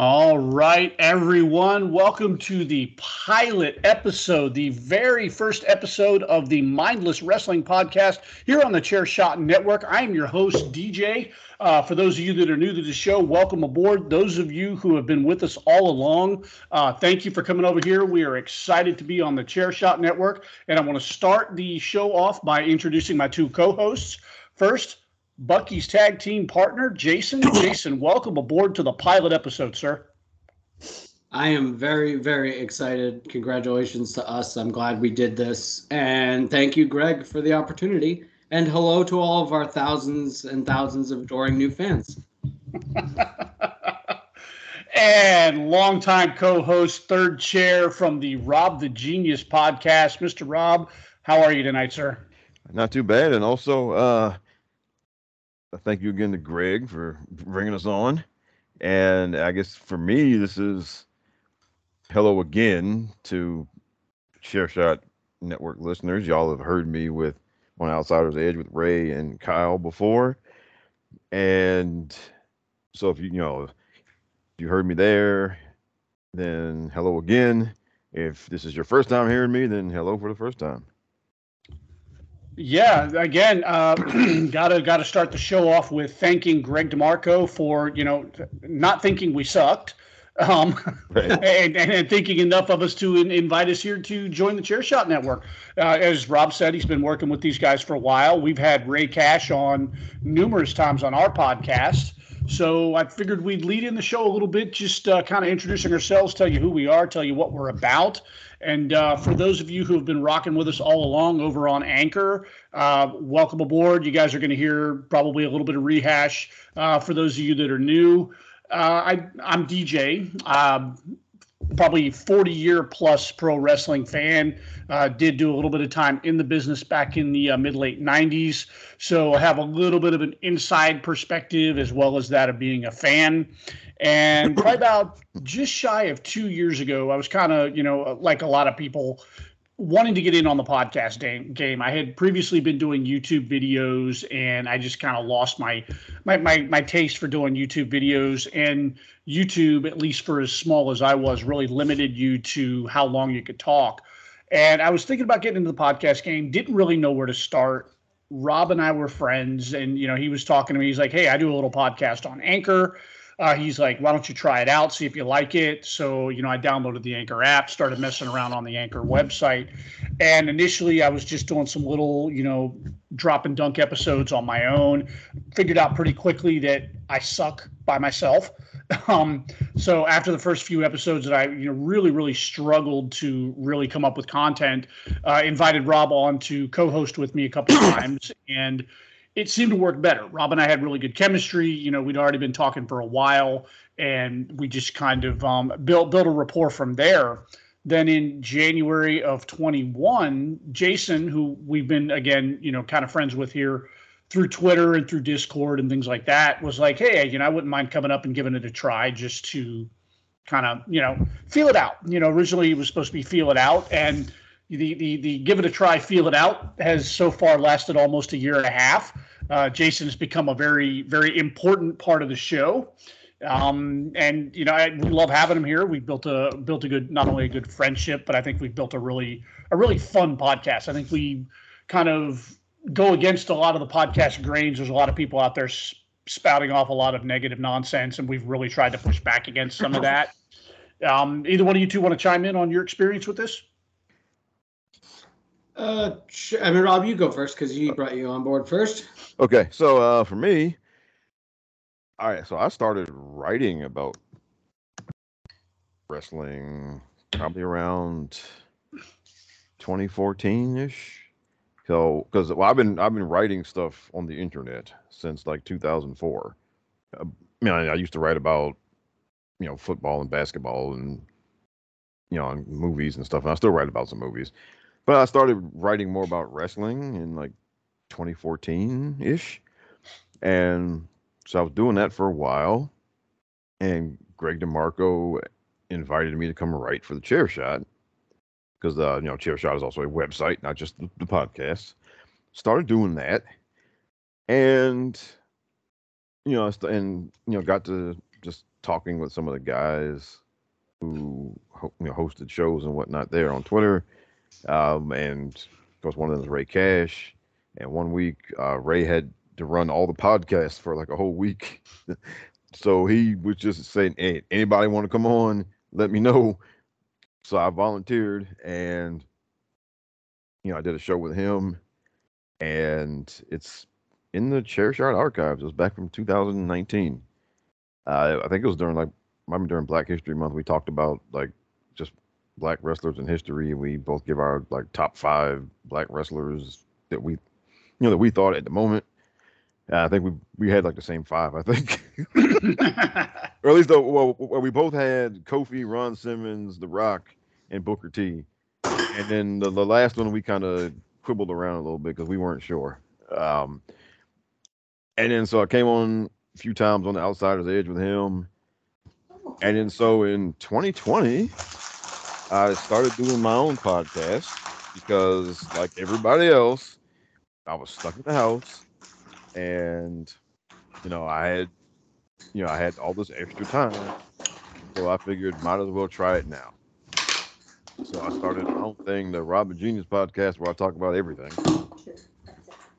All right, everyone. Welcome to the pilot episode, the very first episode of the Mindless Wrestling Podcast here on the Chair Shot Network. I am your host, DJ. Uh, for those of you that are new to the show, welcome aboard. Those of you who have been with us all along, uh, thank you for coming over here. We are excited to be on the Chair Shot Network. And I want to start the show off by introducing my two co hosts. First, Bucky's tag team partner, Jason. Jason, welcome aboard to the pilot episode, sir. I am very, very excited. Congratulations to us. I'm glad we did this. And thank you, Greg, for the opportunity. And hello to all of our thousands and thousands of adoring new fans. and longtime co host, third chair from the Rob the Genius podcast. Mr. Rob, how are you tonight, sir? Not too bad. And also, uh, thank you again to Greg for bringing us on. And I guess for me, this is hello again to Chair Shot Network listeners. Y'all have heard me with on Outsider's Edge with Ray and Kyle before. And so if you, you know, you heard me there, then hello again. If this is your first time hearing me, then hello for the first time. Yeah, again, uh, gotta gotta start the show off with thanking Greg DeMarco for you know not thinking we sucked, um, right. and, and, thinking enough of us to in, invite us here to join the Chair Shot Network. Uh, as Rob said, he's been working with these guys for a while. We've had Ray Cash on numerous times on our podcast. So I figured we'd lead in the show a little bit, just uh, kind of introducing ourselves, tell you who we are, tell you what we're about, and uh, for those of you who have been rocking with us all along over on Anchor, uh, welcome aboard. You guys are going to hear probably a little bit of rehash. Uh, for those of you that are new, uh, I, I'm DJ. Probably 40 year plus pro wrestling fan. Uh, did do a little bit of time in the business back in the uh, mid late 90s. So I have a little bit of an inside perspective as well as that of being a fan. And probably about just shy of two years ago, I was kind of, you know, like a lot of people, wanting to get in on the podcast game. I had previously been doing YouTube videos, and I just kind of lost my, my my my taste for doing YouTube videos. And YouTube, at least for as small as I was, really limited you to how long you could talk. And I was thinking about getting into the podcast game. Didn't really know where to start. Rob and I were friends, and you know, he was talking to me. He's like, "Hey, I do a little podcast on Anchor." Uh, he's like, why don't you try it out, see if you like it? So, you know, I downloaded the Anchor app, started messing around on the Anchor website. And initially, I was just doing some little, you know, drop and dunk episodes on my own. Figured out pretty quickly that I suck by myself. Um, so after the first few episodes that I, you know, really, really struggled to really come up with content, uh, invited Rob on to co-host with me a couple times, and it seemed to work better. Rob and I had really good chemistry. You know, we'd already been talking for a while, and we just kind of um, built built a rapport from there. Then in January of 21, Jason, who we've been again, you know, kind of friends with here through Twitter and through Discord and things like that, was like, hey, you know, I wouldn't mind coming up and giving it a try just to kind of, you know, feel it out. You know, originally it was supposed to be feel it out, and the the the give it a try, feel it out has so far lasted almost a year and a half. Uh, Jason has become a very, very important part of the show. Um, and you know, I, we love having him here. We built a built a good, not only a good friendship, but I think we've built a really, a really fun podcast. I think we kind of go against a lot of the podcast grains. There's a lot of people out there spouting off a lot of negative nonsense, and we've really tried to push back against some of that. Um, either one of you two want to chime in on your experience with this? Uh, I mean, Rob, you go first because you brought you on board first. Okay, so uh, for me, all right, so I started writing about wrestling probably around 2014 ish. So, because well, I've been I've been writing stuff on the internet since like 2004. Uh, I mean, I used to write about you know football and basketball and you know movies and stuff, and I still write about some movies. But I started writing more about wrestling in like 2014 ish, and so I was doing that for a while. And Greg DeMarco invited me to come write for the Chair Shot because uh, you know Chair Shot is also a website, not just the, the podcast. Started doing that, and you know, and you know, got to just talking with some of the guys who you know hosted shows and whatnot there on Twitter um, and of course, one of them is Ray Cash. And one week, uh, Ray had to run all the podcasts for like a whole week. so he was just saying, Hey, anybody want to come on? Let me know. So I volunteered and, you know, I did a show with him and it's in the Chair archives. It was back from 2019. Uh, I think it was during like, I during Black History Month, we talked about like just black wrestlers in history. We both give our like top five black wrestlers that we, you know, that we thought at the moment. Uh, I think we we had like the same five. I think, or at least though, well, we both had Kofi, Ron Simmons, The Rock, and Booker T. And then the, the last one we kind of quibbled around a little bit because we weren't sure. Um, and then so I came on a few times on the Outsider's Edge with him. And then so in 2020, I started doing my own podcast because, like everybody else, I was stuck in the house, and you know, I had, you know, I had all this extra time, so I figured might as well try it now. So I started my own thing, the Robin Genius podcast, where I talk about everything,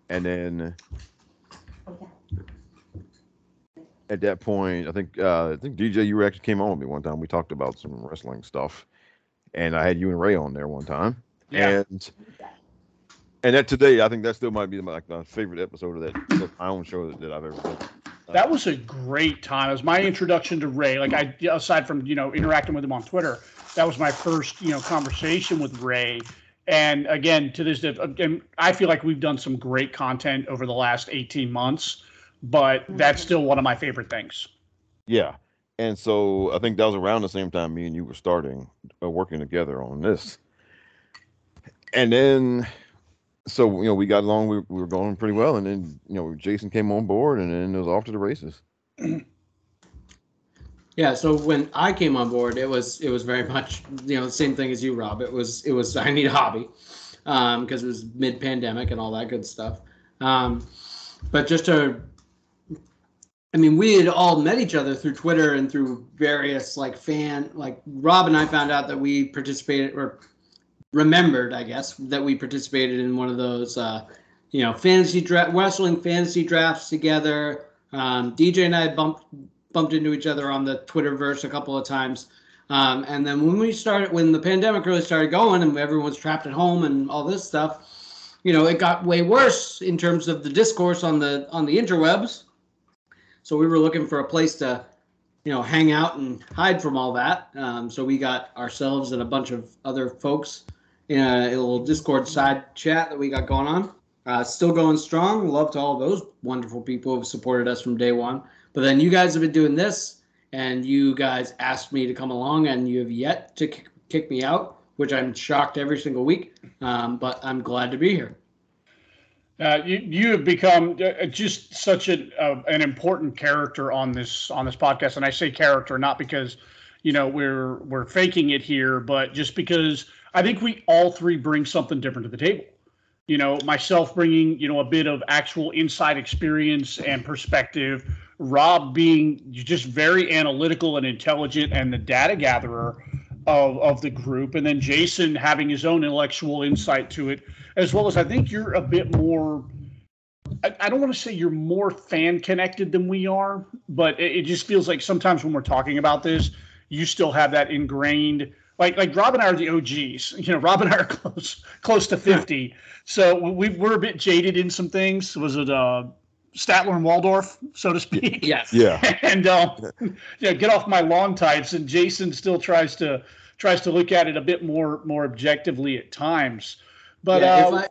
and then at that point, I think uh, I think DJ, you actually came on with me one time. We talked about some wrestling stuff, and I had you and Ray on there one time. Yeah. And and that today, I think that still might be my, like my favorite episode of that my own show that, that I've ever done. Uh, that was a great time. It was my introduction to Ray. Like I, aside from you know interacting with him on Twitter, that was my first you know conversation with Ray. And again, to this day, again, I feel like we've done some great content over the last 18 months, but that's mm-hmm. still one of my favorite things. Yeah, and so I think that was around the same time me and you were starting uh, working together on this. And then, so you know, we got along. We, we were going pretty well, and then you know, Jason came on board, and then it was off to the races. Yeah. So when I came on board, it was it was very much you know the same thing as you, Rob. It was it was I need a hobby because um, it was mid pandemic and all that good stuff. Um, but just to I mean, we had all met each other through Twitter and through various like fan like Rob and I found out that we participated or remembered, I guess, that we participated in one of those uh, you know fantasy draft wrestling fantasy drafts together. Um, DJ and I bumped bumped into each other on the Twitterverse a couple of times. Um, and then when we started, when the pandemic really started going and everyone's trapped at home and all this stuff, you know, it got way worse in terms of the discourse on the on the interwebs. So we were looking for a place to, you know, hang out and hide from all that. Um, so we got ourselves and a bunch of other folks in a, a little Discord side chat that we got going on. Uh, still going strong. Love to all those wonderful people who have supported us from day one. But then you guys have been doing this, and you guys asked me to come along, and you have yet to kick, me out, which I'm shocked every single week. Um, but I'm glad to be here. Uh, you you have become uh, just such an uh, an important character on this on this podcast, and I say character not because you know we're we're faking it here, but just because I think we all three bring something different to the table. You know, myself bringing you know a bit of actual inside experience and perspective. Rob being just very analytical and intelligent, and the data gatherer of of the group, and then Jason having his own intellectual insight to it as well as I think you're a bit more I, I don't want to say you're more fan connected than we are, but it, it just feels like sometimes when we're talking about this, you still have that ingrained like like Rob and I are the OGs. You know, Rob and I are close close to fifty, so we we're a bit jaded in some things. Was it uh, Statler and Waldorf, so to speak? Yes. Yeah. and uh, yeah, get off my long types. And Jason still tries to tries to look at it a bit more more objectively at times. But Yeah, uh, if I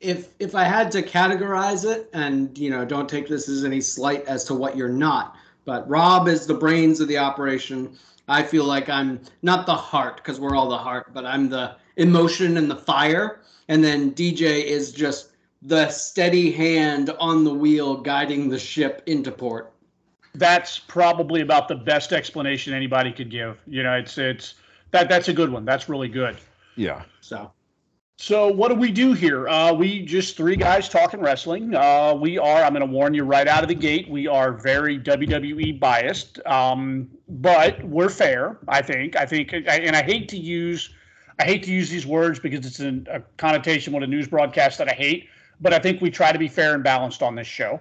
if if I had to categorize it, and you know, don't take this as any slight as to what you're not, but Rob is the brains of the operation. I feel like I'm not the heart because we're all the heart, but I'm the emotion and the fire. And then DJ is just the steady hand on the wheel guiding the ship into port. that's probably about the best explanation anybody could give. You know, it's it's that that's a good one. That's really good. Yeah. So So what do we do here? Uh, we just three guys talking wrestling. Uh, we are. I'm going to warn you right out of the gate. We are very WWE biased, um, but we're fair. I think. I think, and I hate to use, I hate to use these words because it's in a connotation with a news broadcast that I hate. But I think we try to be fair and balanced on this show.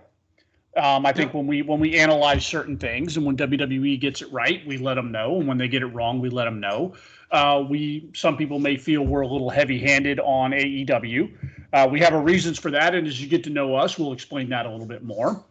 Um, I think when we when we analyze certain things and when WWE gets it right, we let them know, and when they get it wrong, we let them know. Uh, we some people may feel we're a little heavy-handed on AEW. Uh, we have our reasons for that, and as you get to know us, we'll explain that a little bit more.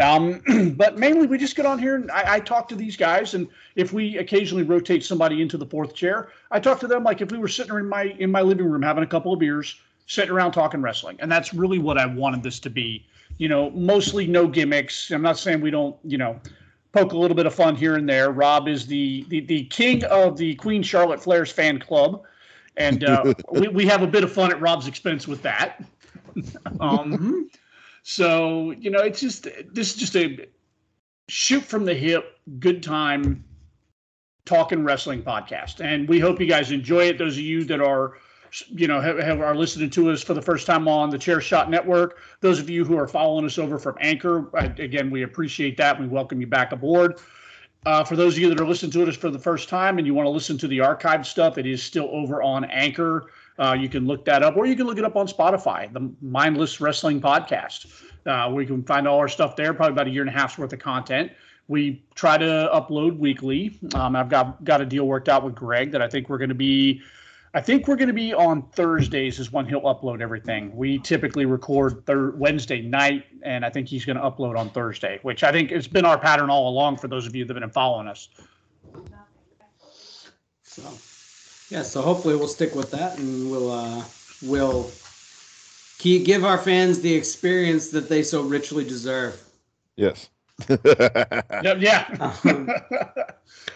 Um, but mainly, we just get on here and I, I talk to these guys, and if we occasionally rotate somebody into the fourth chair, I talk to them like if we were sitting in my in my living room having a couple of beers, sitting around talking wrestling, and that's really what I wanted this to be. You know, mostly no gimmicks. I'm not saying we don't, you know, poke a little bit of fun here and there. Rob is the the, the king of the Queen Charlotte Flair's fan club, and uh, we, we have a bit of fun at Rob's expense with that. um, so you know, it's just this is just a shoot from the hip, good time talking wrestling podcast, and we hope you guys enjoy it. Those of you that are you know have, have, are listening to us for the first time on the chair shot network. Those of you who are following us over from anchor again we appreciate that. We welcome you back aboard. Uh, for those of you that are listening to us for the first time and you want to listen to the archived stuff it is still over on anchor. Uh, you can look that up or you can look it up on spotify the mindless wrestling podcast uh, we can find all our stuff there probably about a year and a half's worth of content. We try to upload weekly. Um, i've got got a deal worked out with greg that i think we're going to be I think we're going to be on Thursdays is when he'll upload everything. We typically record thir- Wednesday night, and I think he's going to upload on Thursday, which I think has been our pattern all along for those of you that have been following us. So, yeah, so hopefully we'll stick with that, and we'll uh, we'll keep, give our fans the experience that they so richly deserve. Yes. yeah. yeah. um,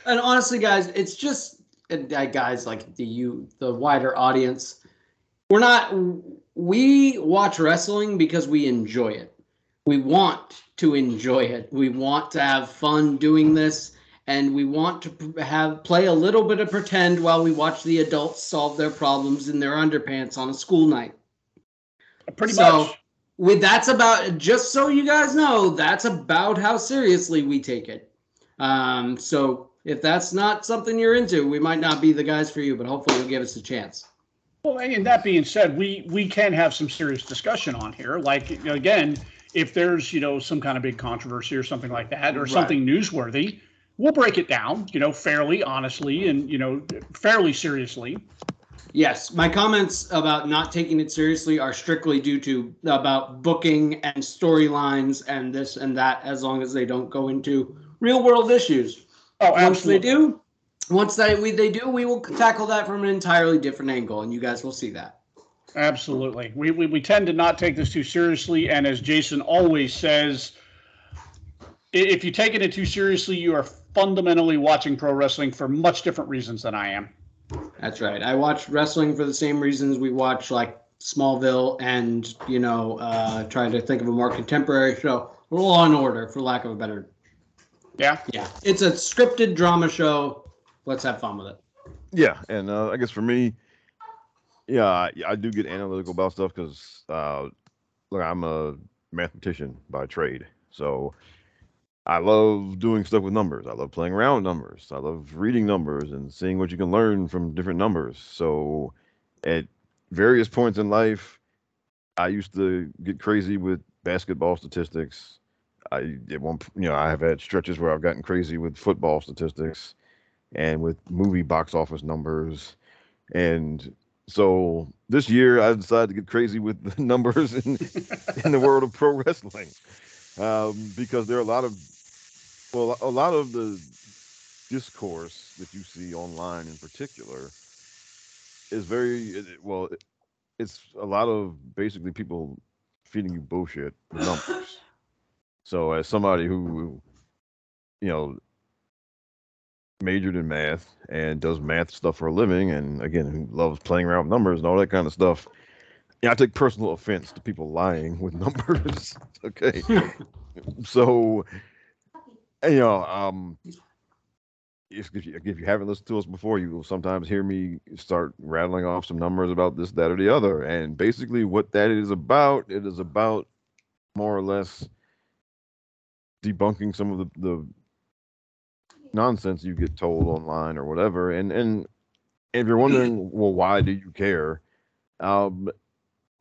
and honestly, guys, it's just and guys like the you the wider audience we're not we watch wrestling because we enjoy it. We want to enjoy it. We want to have fun doing this and we want to have play a little bit of pretend while we watch the adults solve their problems in their underpants on a school night. Pretty so, much. with that's about just so you guys know that's about how seriously we take it. Um, so if that's not something you're into, we might not be the guys for you, but hopefully you'll give us a chance. Well, and that being said, we we can have some serious discussion on here. Like you know, again, if there's you know some kind of big controversy or something like that, or right. something newsworthy, we'll break it down, you know, fairly, honestly, and you know, fairly seriously. Yes, my comments about not taking it seriously are strictly due to about booking and storylines and this and that, as long as they don't go into real world issues. Oh, once absolutely. they do, once they we they do, we will tackle that from an entirely different angle, and you guys will see that. Absolutely. We, we, we tend to not take this too seriously. And as Jason always says, if you're taking it too seriously, you are fundamentally watching pro wrestling for much different reasons than I am. That's right. I watch wrestling for the same reasons we watch like Smallville and, you know, uh, trying to think of a more contemporary show, Law and Order, for lack of a better yeah. Yeah. It's a scripted drama show. Let's have fun with it. Yeah, and uh, I guess for me, yeah, I, I do get analytical about stuff because, uh, look, I'm a mathematician by trade, so I love doing stuff with numbers. I love playing around with numbers. I love reading numbers and seeing what you can learn from different numbers. So, at various points in life, I used to get crazy with basketball statistics. I at one you know I have had stretches where I've gotten crazy with football statistics and with movie box office numbers. And so this year I decided to get crazy with the numbers in in the world of pro wrestling um, because there are a lot of well a lot of the discourse that you see online in particular is very well it's a lot of basically people feeding you bullshit numbers so as somebody who you know majored in math and does math stuff for a living and again who loves playing around with numbers and all that kind of stuff yeah, I take personal offense to people lying with numbers. okay. so you know, um if you, if you haven't listened to us before, you will sometimes hear me start rattling off some numbers about this, that, or the other. And basically, what that is about, it is about more or less debunking some of the, the nonsense you get told online or whatever. And and if you're wondering, well, why do you care? Um,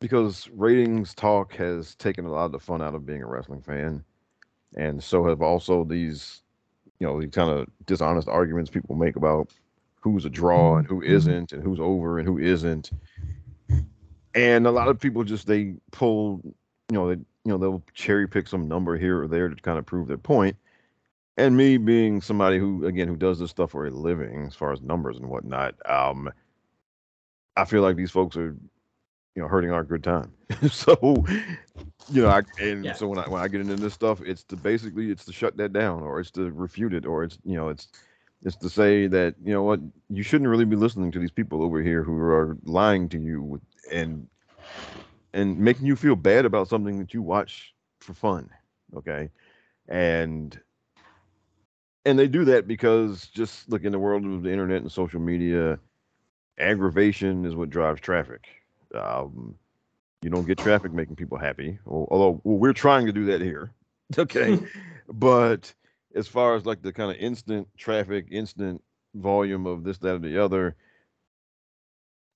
because ratings talk has taken a lot of the fun out of being a wrestling fan, and so have also these, you know, these kind of dishonest arguments people make about who's a draw and who mm-hmm. isn't, and who's over and who isn't. And a lot of people just they pull, you know, they you know they'll cherry pick some number here or there to kind of prove their point and me being somebody who again who does this stuff for a living as far as numbers and whatnot um i feel like these folks are you know hurting our good time so you know i and yeah. so when i when i get into this stuff it's to basically it's to shut that down or it's to refute it or it's you know it's it's to say that you know what you shouldn't really be listening to these people over here who are lying to you and and making you feel bad about something that you watch for fun okay and and they do that because just look in the world of the internet and social media, aggravation is what drives traffic. Um, you don't get traffic making people happy, although well, we're trying to do that here. Okay, but as far as like the kind of instant traffic, instant volume of this, that, or the other,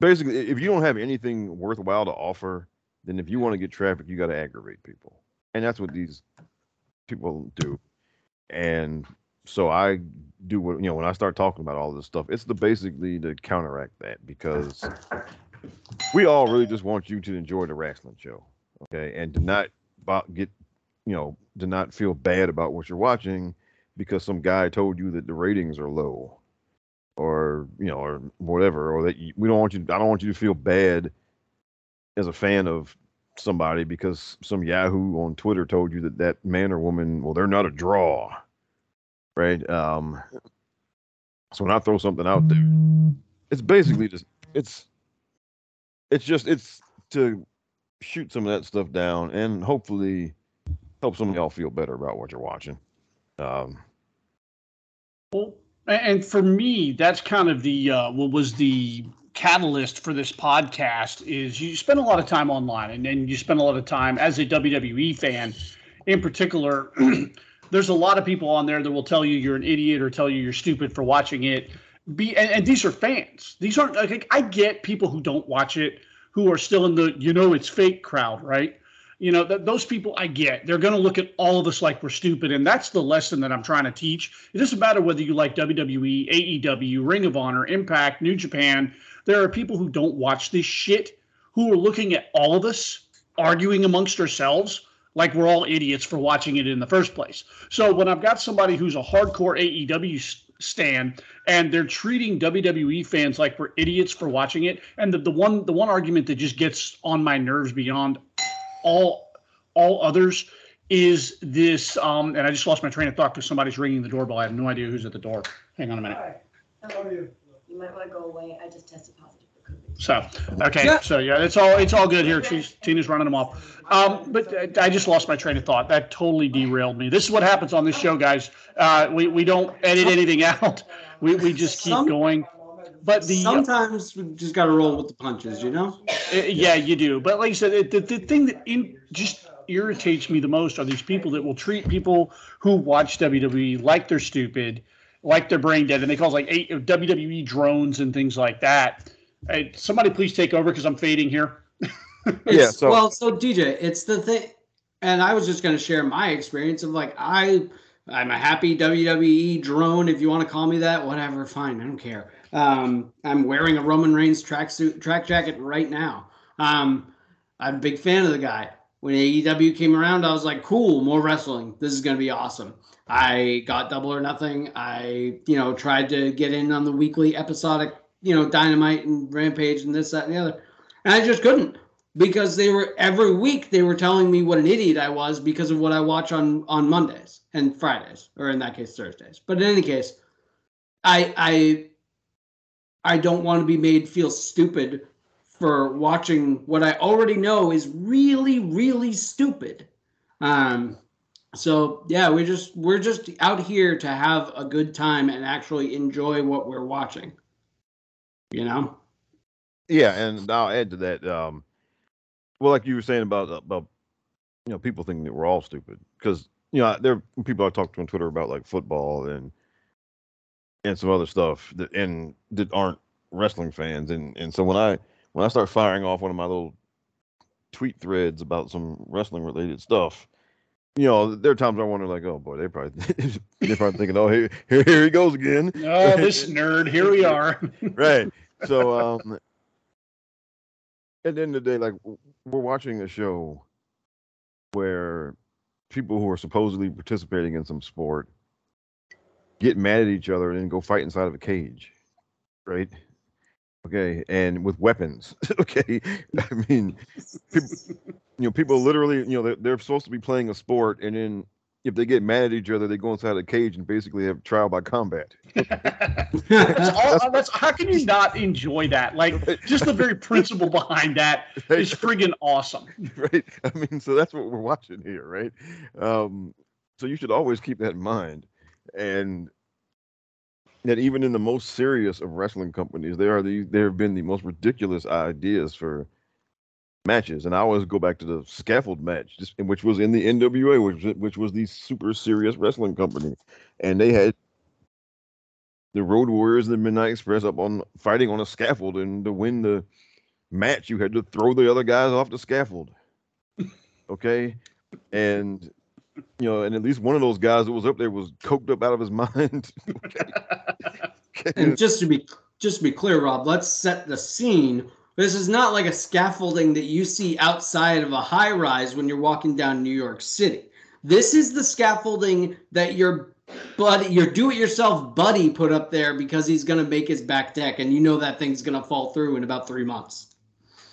basically, if you don't have anything worthwhile to offer, then if you want to get traffic, you got to aggravate people, and that's what these people do. And so I do what you know when I start talking about all this stuff. It's the basically to counteract that because we all really just want you to enjoy the wrestling show, okay, and to not get you know to not feel bad about what you're watching because some guy told you that the ratings are low or you know or whatever or that you, we don't want you I don't want you to feel bad as a fan of somebody because some yahoo on Twitter told you that that man or woman well they're not a draw right? Um, so when I throw something out there, it's basically just it's it's just it's to shoot some of that stuff down and hopefully help some of y'all feel better about what you're watching. Um, well, and for me, that's kind of the uh, what was the catalyst for this podcast is you spend a lot of time online and then you spend a lot of time as a WWE fan in particular there's a lot of people on there that will tell you you're an idiot or tell you you're stupid for watching it. Be and, and these are fans. These aren't like I get people who don't watch it who are still in the you know it's fake crowd, right? You know, th- those people I get. They're going to look at all of us like we're stupid. And that's the lesson that I'm trying to teach. It doesn't matter whether you like WWE, AEW, Ring of Honor, Impact, New Japan. There are people who don't watch this shit who are looking at all of us arguing amongst ourselves like we're all idiots for watching it in the first place. So when I've got somebody who's a hardcore AEW stan and they're treating WWE fans like we're idiots for watching it, and the, the one the one argument that just gets on my nerves beyond all all others is this um and I just lost my train of thought because somebody's ringing the doorbell. I have no idea who's at the door. Hang on a minute. Hi. How are you? You might want to go away. I just tested positive. For COVID. So, okay, yeah. so yeah, it's all it's all good here. She's Tina's running them off. Um, but I just lost my train of thought. That totally derailed me. This is what happens on this show, guys. Uh, we we don't edit anything out. We we just keep Some, going. But the sometimes we just got to roll with the punches, you know. Uh, yeah, you do. But like I said, the the thing that in just irritates me the most are these people that will treat people who watch WWE like they're stupid, like they're brain dead, and they call it like WWE drones and things like that Hey, somebody please take over because I'm fading here. yeah. So well, so DJ, it's the thing. and I was just going to share my experience of like I I'm a happy WWE drone if you want to call me that whatever fine I don't care um, I'm wearing a Roman Reigns tracksuit track jacket right now um, I'm a big fan of the guy when AEW came around I was like cool more wrestling. This is going to be awesome. I got double or nothing. I you know tried to get in on the weekly episodic you know Dynamite and Rampage and this that and the other. And I just couldn't because they were every week they were telling me what an idiot I was because of what I watch on on Mondays and Fridays, or in that case Thursdays. But in any case, I I I don't want to be made feel stupid for watching what I already know is really really stupid. Um so yeah, we just we're just out here to have a good time and actually enjoy what we're watching. You know? Yeah, and I'll add to that um well, like you were saying about about you know people thinking that we're all stupid because you know there are people I talk to on Twitter about like football and and some other stuff that and that aren't wrestling fans and and so when I when I start firing off one of my little tweet threads about some wrestling related stuff, you know, there are times I wonder, like, oh boy, they probably they're probably thinking, oh, here, here, here he goes again. Oh, this nerd, here we are. right. So, um, at the end of the day, like we're watching a show where people who are supposedly participating in some sport get mad at each other and then go fight inside of a cage, right? Okay, and with weapons. okay, I mean, people, you know, people literally, you know, they're, they're supposed to be playing a sport, and then if they get mad at each other, they go inside a cage and basically have trial by combat. that's all, that's, how can you not enjoy that? Like, just the very principle behind that is friggin' awesome. Right. I mean, so that's what we're watching here, right? Um, so you should always keep that in mind. And that even in the most serious of wrestling companies, there are the there have been the most ridiculous ideas for matches, and I always go back to the scaffold match, just, which was in the NWA, which which was the super serious wrestling company, and they had the Road Warriors and the Midnight Express up on fighting on a scaffold, and to win the match, you had to throw the other guys off the scaffold. Okay, and you know, and at least one of those guys that was up there was coked up out of his mind. And just to be just to be clear, Rob, let's set the scene this is not like a scaffolding that you see outside of a high rise when you're walking down New York City. This is the scaffolding that your buddy, your do-it-yourself buddy, put up there because he's going to make his back deck, and you know that thing's going to fall through in about three months.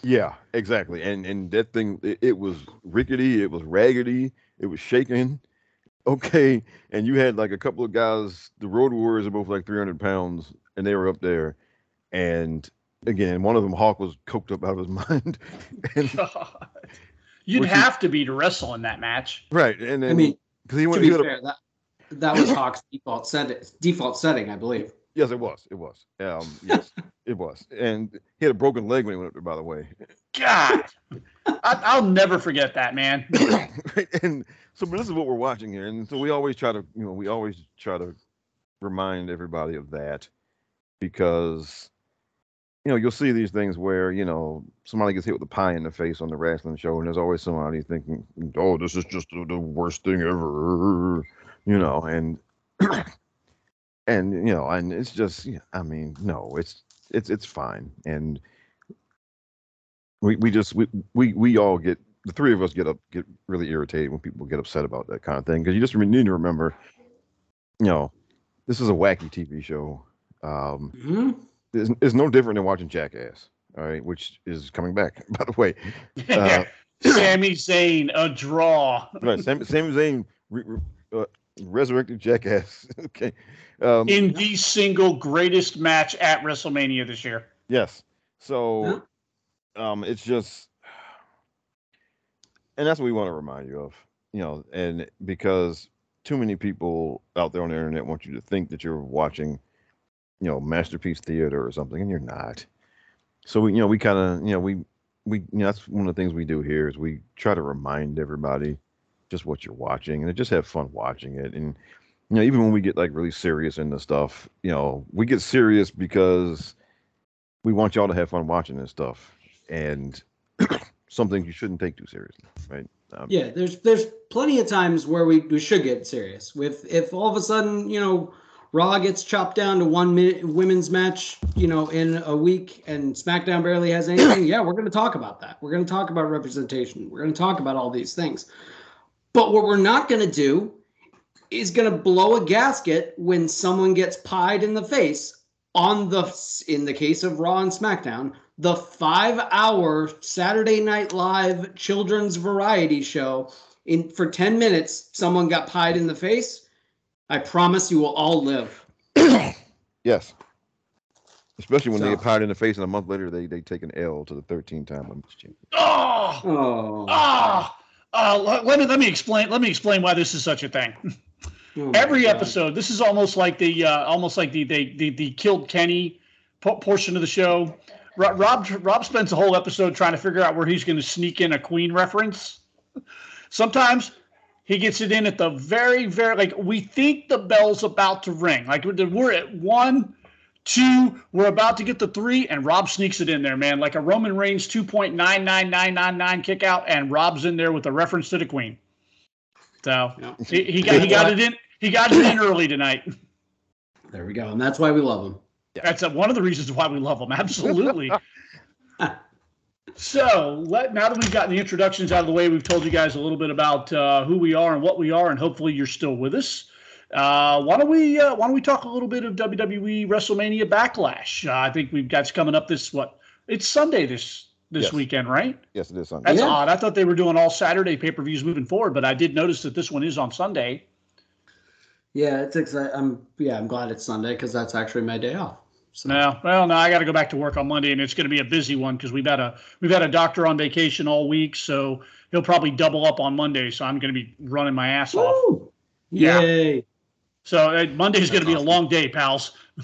Yeah, exactly. And and that thing, it, it was rickety, it was raggedy, it was shaking. Okay, and you had like a couple of guys. The Road Warriors are both like 300 pounds, and they were up there, and again, one of them Hawk was coked up out of his mind. and, You'd have to be to wrestle in that match, right? And then, I mean, because he went, to be fair, a, that that was Hawk's default setting. Default setting, I believe. Yes, it was. It was. Um, yes, it was. And he had a broken leg when he went up there. By the way. God, I, will never forget that, man. and so, but this is what we're watching here, and so we always try to, you know, we always try to remind everybody of that because you know, you'll see these things where, you know, somebody gets hit with a pie in the face on the wrestling show, and there's always somebody thinking, oh, this is just the worst thing ever, you know, and, and, you know, and it's just, I mean, no, it's, it's, it's fine. And we, we just, we, we, we all get, the three of us get up, get really irritated when people get upset about that kind of thing. Cause you just need to remember, you know, this is a wacky TV show. Um, mm-hmm is, is no different than watching Jackass. All right, which is coming back, by the way. Uh, Sami Zayn, a draw. right, Sami, Sami Zayn re, re, uh, resurrected Jackass. okay. Um, In the single greatest match at WrestleMania this year. Yes. So, um, it's just, and that's what we want to remind you of, you know, and because too many people out there on the internet want you to think that you're watching you know masterpiece theater or something and you're not so we you know we kind of you know we we you know that's one of the things we do here is we try to remind everybody just what you're watching and just have fun watching it and you know even when we get like really serious in into stuff you know we get serious because we want y'all to have fun watching this stuff and something you shouldn't take too seriously, right? Um, yeah, there's there's plenty of times where we, we should get serious. With if all of a sudden you know Raw gets chopped down to one minute women's match, you know, in a week, and SmackDown barely has anything. yeah, we're going to talk about that. We're going to talk about representation. We're going to talk about all these things. But what we're not going to do is going to blow a gasket when someone gets pied in the face on the in the case of Raw and SmackDown, the 5-hour Saturday Night Live children's variety show in for 10 minutes someone got pied in the face. I promise you will all live. yes. Especially when so. they get pied in the face and a month later they they take an L to the 13 time women's champion. Oh. Oh. Oh. Uh, let me let me explain. Let me explain why this is such a thing. Oh Every God. episode, this is almost like the uh, almost like the the the, the killed Kenny portion of the show. Rob Rob spends a whole episode trying to figure out where he's going to sneak in a Queen reference. Sometimes he gets it in at the very very like we think the bell's about to ring. Like we're at one, two, we're about to get the three, and Rob sneaks it in there, man, like a Roman Reigns two point nine nine nine nine nine kick out, and Rob's in there with a reference to the Queen. So he, he got he got it in. He got it in early tonight. There we go, and that's why we love him. That's a, one of the reasons why we love him. Absolutely. so let, now that we've gotten the introductions out of the way, we've told you guys a little bit about uh, who we are and what we are, and hopefully you're still with us. Uh, why don't we uh, Why don't we talk a little bit of WWE WrestleMania Backlash? Uh, I think we've got coming up this what? It's Sunday this this yes. weekend, right? Yes, it is Sunday. That's yeah. odd. I thought they were doing all Saturday pay per views moving forward, but I did notice that this one is on Sunday. Yeah, it's exciting. I'm yeah, I'm glad it's Sunday because that's actually my day off. So. No, well, no, I got to go back to work on Monday, and it's going to be a busy one because we've had a we've had a doctor on vacation all week, so he'll probably double up on Monday. So I'm going to be running my ass Woo! off. Yay! Yeah. So uh, Monday's going to be a long day, pals.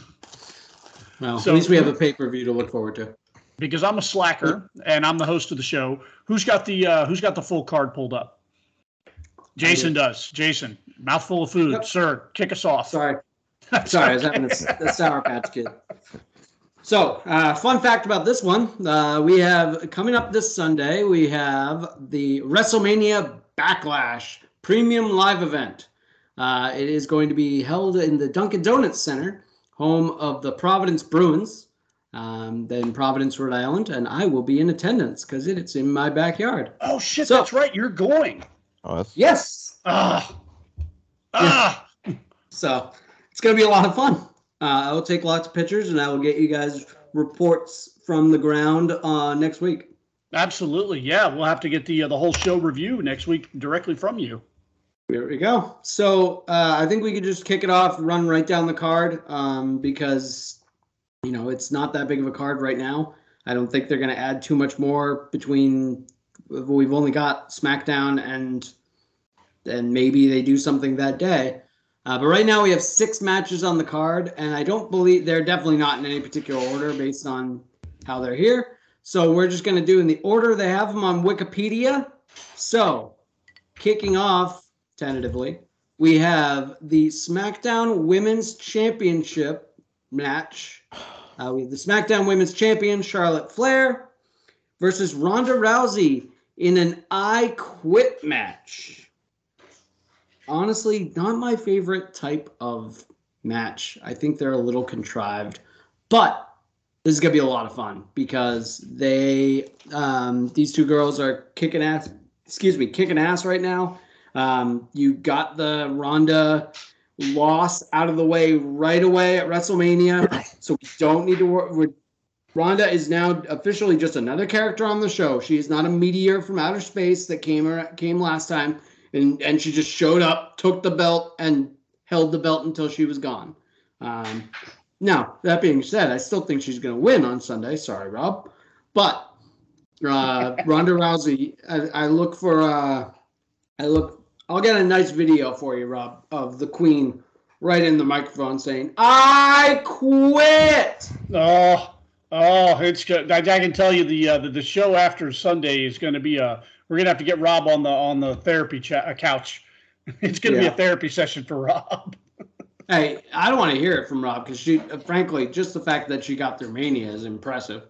Well, so, at least we have a pay per view to look forward to. Because I'm a slacker and I'm the host of the show. Who's got the uh, Who's got the full card pulled up? Jason does. Jason, mouthful of food, yep. sir. Kick us off. Sorry, sorry, I was having a, a sour patch kid. So, uh, fun fact about this one: uh, we have coming up this Sunday. We have the WrestleMania Backlash Premium Live event. Uh, it is going to be held in the Dunkin' Donuts Center, home of the Providence Bruins, um, then Providence, Rhode Island, and I will be in attendance because it's in my backyard. Oh shit, so, that's right, you're going. Oh, yes. Ah. Ah. So it's gonna be a lot of fun. Uh, I will take lots of pictures and I will get you guys reports from the ground uh, next week. Absolutely, yeah. We'll have to get the uh, the whole show review next week directly from you. There we go. So uh, I think we could just kick it off, run right down the card um, because you know it's not that big of a card right now. I don't think they're going to add too much more between we've only got SmackDown and and maybe they do something that day. Uh, but right now we have six matches on the card, and I don't believe they're definitely not in any particular order based on how they're here. So we're just going to do in the order they have them on Wikipedia. So kicking off tentatively, we have the SmackDown Women's Championship match. Uh, we have the SmackDown Women's Champion Charlotte Flair versus Ronda Rousey in an I Quit match. Honestly, not my favorite type of match. I think they're a little contrived, but this is gonna be a lot of fun because they um, these two girls are kicking ass. Excuse me, kicking ass right now. Um, you got the Ronda loss out of the way right away at WrestleMania, so we don't need to worry. Ronda is now officially just another character on the show. She is not a meteor from outer space that came came last time, and and she just showed up, took the belt, and held the belt until she was gone. Um, now that being said, I still think she's going to win on Sunday. Sorry, Rob, but uh, Ronda Rousey, I, I look for. Uh, I look. I'll get a nice video for you, Rob, of the Queen right in the microphone saying, "I quit." Oh. Oh, it's good. I, I can tell you the, uh, the the show after Sunday is going to be a. We're going to have to get Rob on the on the therapy cha- uh, couch. It's going to yeah. be a therapy session for Rob. hey, I don't want to hear it from Rob because she, uh, frankly, just the fact that she got through Mania is impressive.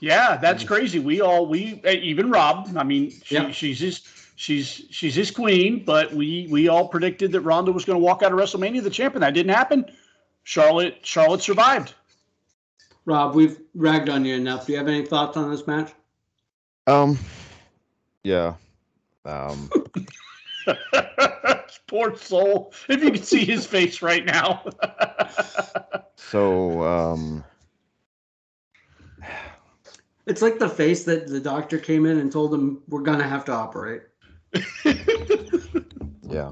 Yeah, that's crazy. We all we even Rob. I mean, she, Yeah. she's his she's she's his queen, but we we all predicted that Ronda was going to walk out of WrestleMania the champion. That didn't happen. Charlotte Charlotte survived. Rob, we've ragged on you enough. Do you have any thoughts on this match? Um, yeah. Um, Poor soul. If you could see his face right now. so um, It's like the face that the doctor came in and told him we're gonna have to operate. yeah.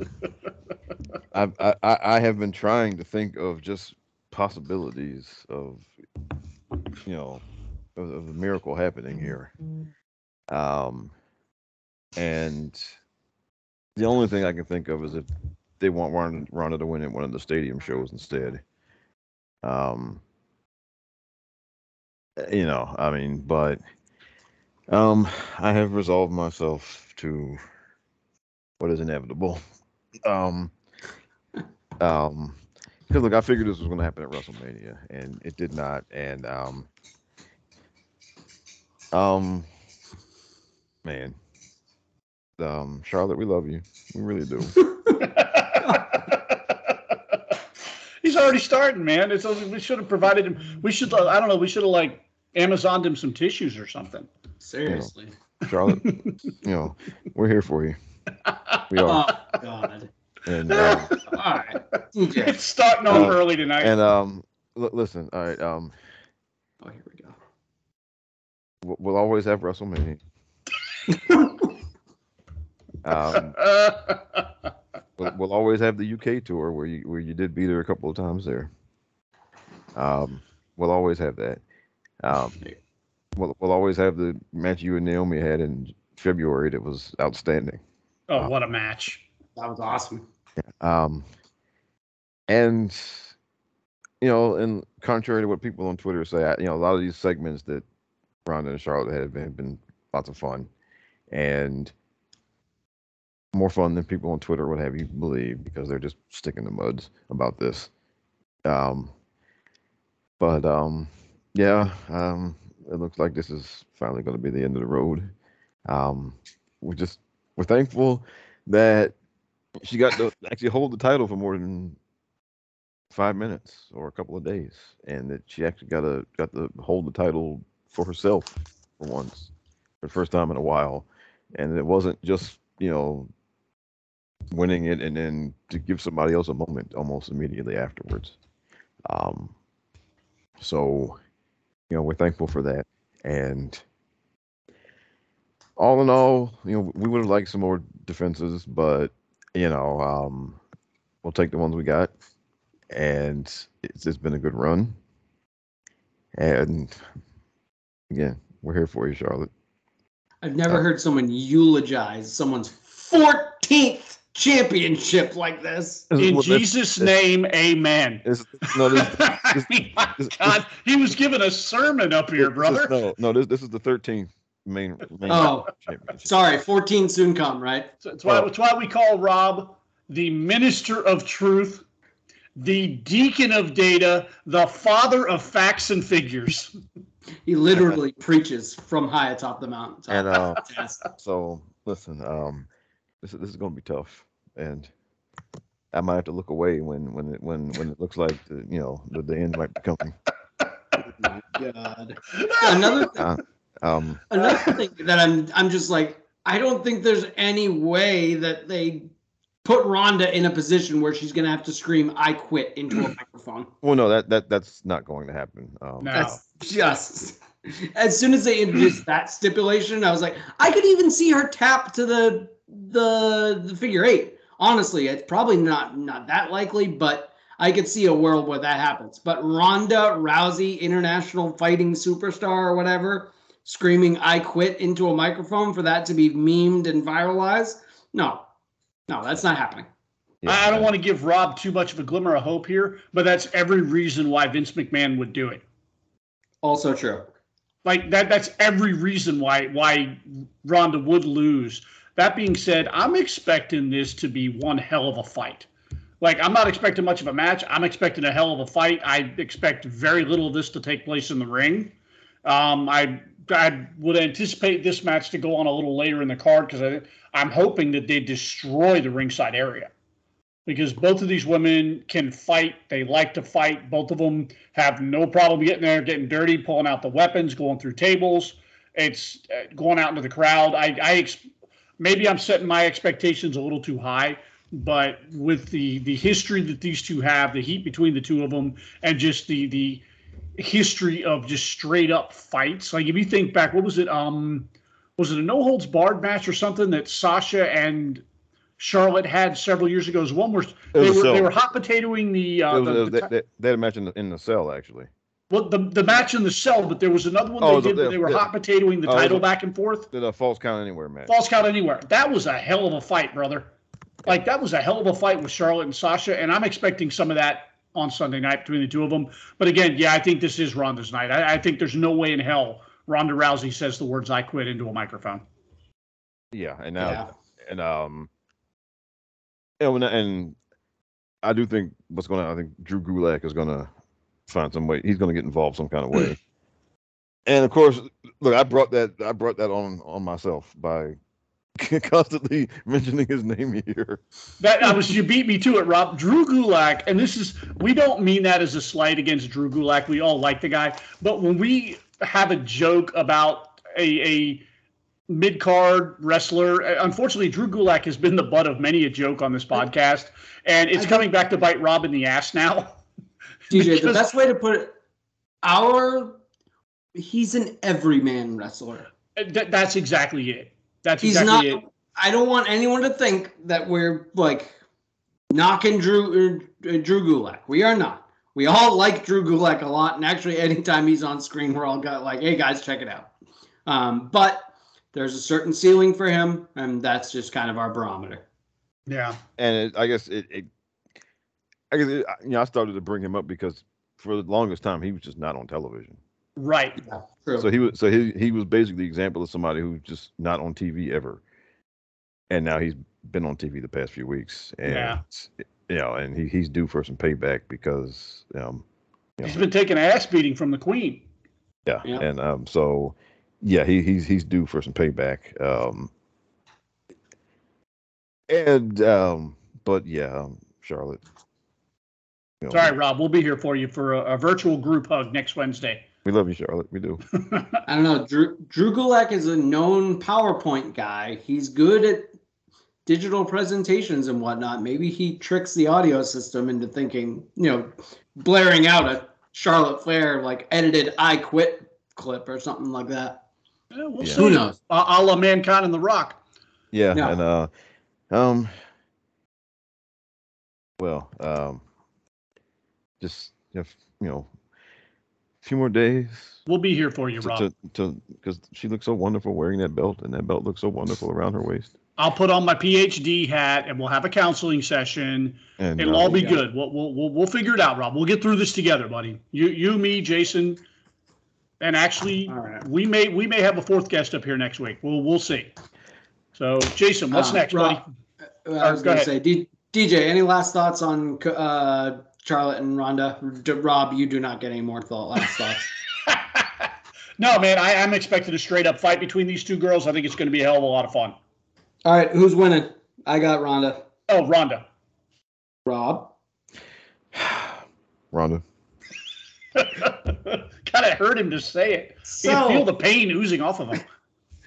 I, I I have been trying to think of just possibilities of, you know, of, of a miracle happening here. Um, and the only thing I can think of is if they want Ronda to win at one of the stadium shows instead. Um, you know, I mean, but um, I have resolved myself to what is inevitable. Um, um, because look, I figured this was going to happen at WrestleMania, and it did not. And um, um, man, um, Charlotte, we love you, we really do. He's already starting, man. It's we should have provided him. We should. I don't know. We should have like Amazoned him some tissues or something. Seriously. Charlotte, you know, we're here for you. We Oh are, God. and um, All right, DJ. It's starting off Uh, early tonight. and um, l- listen, all right, um, Oh, here we go. we'll, we'll always have WrestleMania. Um, we'll, we'll always have the UK tour where you where you did beat her a couple of times there. Um, we'll always have that. Um, we'll, we'll always have the match you and Naomi had in February that was outstanding. Oh, what a match! That was awesome. Um, and you know, and contrary to what people on Twitter say, you know, a lot of these segments that Ronda and Charlotte had been, been lots of fun, and more fun than people on Twitter would have you believe because they're just sticking the muds about this. Um, but um, yeah, um, it looks like this is finally going to be the end of the road. Um, we're just we're thankful that she got to actually hold the title for more than five minutes or a couple of days, and that she actually got to got to hold the title for herself for once, for the first time in a while, and it wasn't just you know winning it and then to give somebody else a moment almost immediately afterwards. Um, so you know we're thankful for that, and all in all, you know we would have liked some more defenses, but you know, um, we'll take the ones we got, and it's, it's been a good run. And again, we're here for you, Charlotte. I've never heard someone eulogize someone's 14th championship like this. This In what- this- Jesus' this- name, Amen. this- no, this, I mean, my this- God, he was giving a sermon up here, this is- brother. no, no, this this is the thirteenth main, main Oh. Sorry, 14 soon come, right? So That's why, that's why we call Rob the minister of truth, the deacon of data, the father of facts and figures. He literally preaches from high atop the mountain. And uh, so listen, um, this is this is gonna be tough, and I might have to look away when when it when when it looks like the, you know the, the end might be coming. my God. Another Uh, um, another thing that I'm I'm just like I don't think there's any way that they put Ronda in a position where she's gonna have to scream "I quit" into a microphone. well, no, that that that's not going to happen. Um, No. That's just as soon as they introduced that stipulation, I was like, I could even see her tap to the the, the figure eight. Honestly, it's probably not not that likely, but I could see a world where that happens. But Ronda Rousey, international fighting superstar or whatever, screaming "I quit" into a microphone for that to be memed and viralized, no, no, that's not happening. yeah, I don't want to give Rob too much of a glimmer of hope here, but that's every reason why Vince McMahon would do it. Also true. Like that that's every reason why why Ronda would lose. That being said, I'm expecting this to be one hell of a fight. Like I'm not expecting much of a match. I'm expecting a hell of a fight. I expect very little of this to take place in the ring. Um, I I would anticipate this match to go on a little later in the card because I'm hoping that they destroy the ringside area because both of these women can fight. They like to fight. Both of them have no problem getting there, getting dirty, pulling out the weapons, going through tables. It's uh, going out into the crowd. I, I maybe I'm setting my expectations a little too high, but with the the history that these two have, the heat between the two of them, and just the the history of just straight up fights. Like if you think back, what was it? Um, was it a no holds barred match or something that Sasha and Charlotte had several years ago. Is one where they were they were hot potatoing the. Uh, was, the, the, they, they, had a match in the, in the cell actually. Well, the the match in the cell, but there was another one oh, they did the, where they were hot potatoing the oh, title back and forth. The false count anywhere match. False count anywhere. That was a hell of a fight, brother. Like that was a hell of a fight with Charlotte and Sasha, and I'm expecting some of that on Sunday night between the two of them. But again, yeah, I think this is Ronda's night. I, I think there's no way in hell Ronda Rousey says the words "I quit" into a microphone. Yeah, and now yeah. and um and, and I do think what's going to I think Drew Gulak is going to find some way. He's going to get involved some kind of way. and of course, look, I brought that I brought that on on myself by constantly mentioning his name here. That I was you beat me to it, Rob. Drew Gulak, and this is we don't mean that as a slight against Drew Gulak. We all like the guy, but when we have a joke about a a mid card wrestler. Unfortunately, Drew Gulak has been the butt of many a joke on this podcast, and it's coming back to bite Rob in the ass now. DJ, the best way to put it, our he's an everyman wrestler. Uh, th- that's exactly it. That's he's exactly not. It. I don't want anyone to think that we're like knocking Drew uh, Drew Gulak. We are not. We all like Drew Gulak a lot, and actually, anytime he's on screen, we're all got like, "Hey guys, check it out." Um, but there's a certain ceiling for him, and that's just kind of our barometer. Yeah, and it, I guess it, it I guess it, you know I started to bring him up because for the longest time he was just not on television. Right. Yeah, true. So he was so he he was basically the example of somebody who's just not on TV ever, and now he's been on TV the past few weeks, and yeah. you know, and he, he's due for some payback because um, you know, he's been taking ass beating from the Queen. Yeah, yeah. and um, so yeah, he, he's he's due for some payback. Um, and um, but yeah, um, Charlotte. You know, Sorry, Rob. We'll be here for you for a, a, virtual group hug next Wednesday. We love you, Charlotte. We do. I don't know. Drew Drew Gulak is a known PowerPoint guy. He's good at digital presentations and whatnot. Maybe he tricks the audio system into thinking, you know, blaring out a Charlotte Flair like edited "I quit" clip or something like that. Yeah, we'll yeah. see. Who knows? Uh, a la Mankind and The Rock. Yeah, yeah, and uh, um, well, um, just if you know, a few more days. We'll be here for you, to, Rob. To because she looks so wonderful wearing that belt, and that belt looks so wonderful around her waist. I'll put on my PhD hat, and we'll have a counseling session. And it'll uh, all be yeah. good. We'll, we'll we'll we'll figure it out, Rob. We'll get through this together, buddy. You you me, Jason and actually, right. we may we may have a fourth guest up here next week. We'll we'll see. So, Jason, what's uh, next, Rob, buddy? I was going to say, D, DJ, any last thoughts on uh, Charlotte and Ronda. D- Rob, you do not get any more thought, last thoughts. no, man, I, am expecting a straight up fight between these two girls. I think it's going to be a hell of a lot of fun. All right, who's winning? I got Ronda. Oh, Ronda. Rob. Ronda. kind of hurt him to say it. So, you can feel the pain oozing off of him.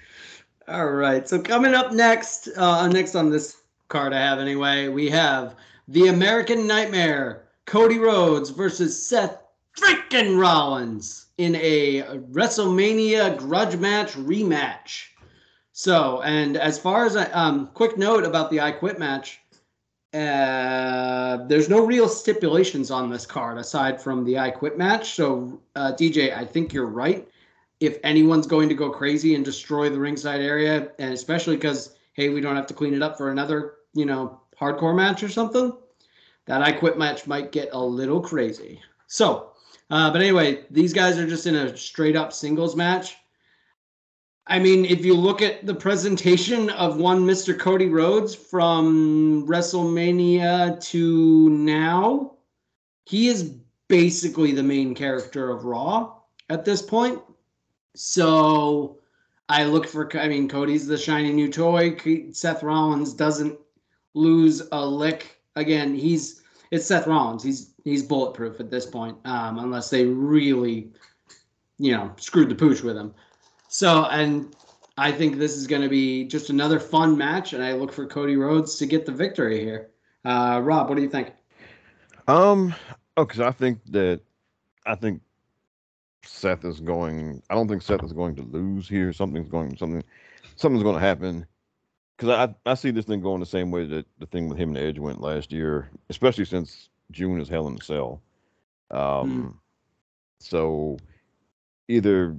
All right. So coming up next, uh, next on this card I have anyway, we have the American Nightmare, Cody Rhodes versus Seth freaking Rollins in a WrestleMania grudge match rematch. So, and as far as I, um, quick note about the I Quit match, uh, there's no real stipulations on this card aside from the I Quit match. So, uh, DJ, I think you're right. If anyone's going to go crazy and destroy the ringside area, and especially because hey, we don't have to clean it up for another, you know, hardcore match or something, that I Quit match might get a little crazy. So, uh, but anyway, these guys are just in a straight up singles match. I mean, if you look at the presentation of one Mr. Cody Rhodes from WrestleMania to now, he is basically the main character of Raw at this point. So I look for, I mean, Cody's the shiny new toy. Seth Rollins doesn't lose a lick. Again, he's it's Seth Rollins. He's he's bulletproof at this point, um, unless they really, you know, screwed the pooch with him. So, and I think this is going to be just another fun match, and I look for Cody Rhodes to get the victory here. Uh, Rob, what do you think? Um, oh, because I think that I think Seth is going. I don't think Seth is going to lose here. Something's going. Something. Something's going to happen. Because I I see this thing going the same way that the thing with him and Edge went last year, especially since June is Hell in a Cell. Um, mm. so either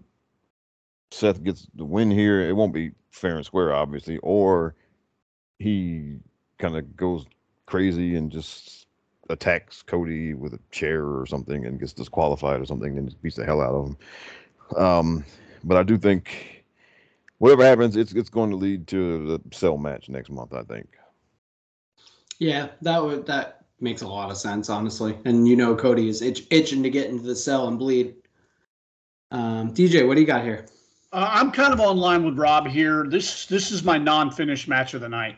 Seth gets the win here, it won't be fair and square, obviously, or he kind of goes crazy and just attacks Cody with a chair or something and gets disqualified or something and just beats the hell out of him. Um, but I do think whatever happens, it's it's going to lead to the cell match next month. I think. Yeah, that would that makes a lot of sense, honestly. And you know, Cody is itch, itching to get into the cell and bleed. Um, DJ, what do you got here? Uh, I'm kind of on line with Rob here. This this is my non-finished match of the night.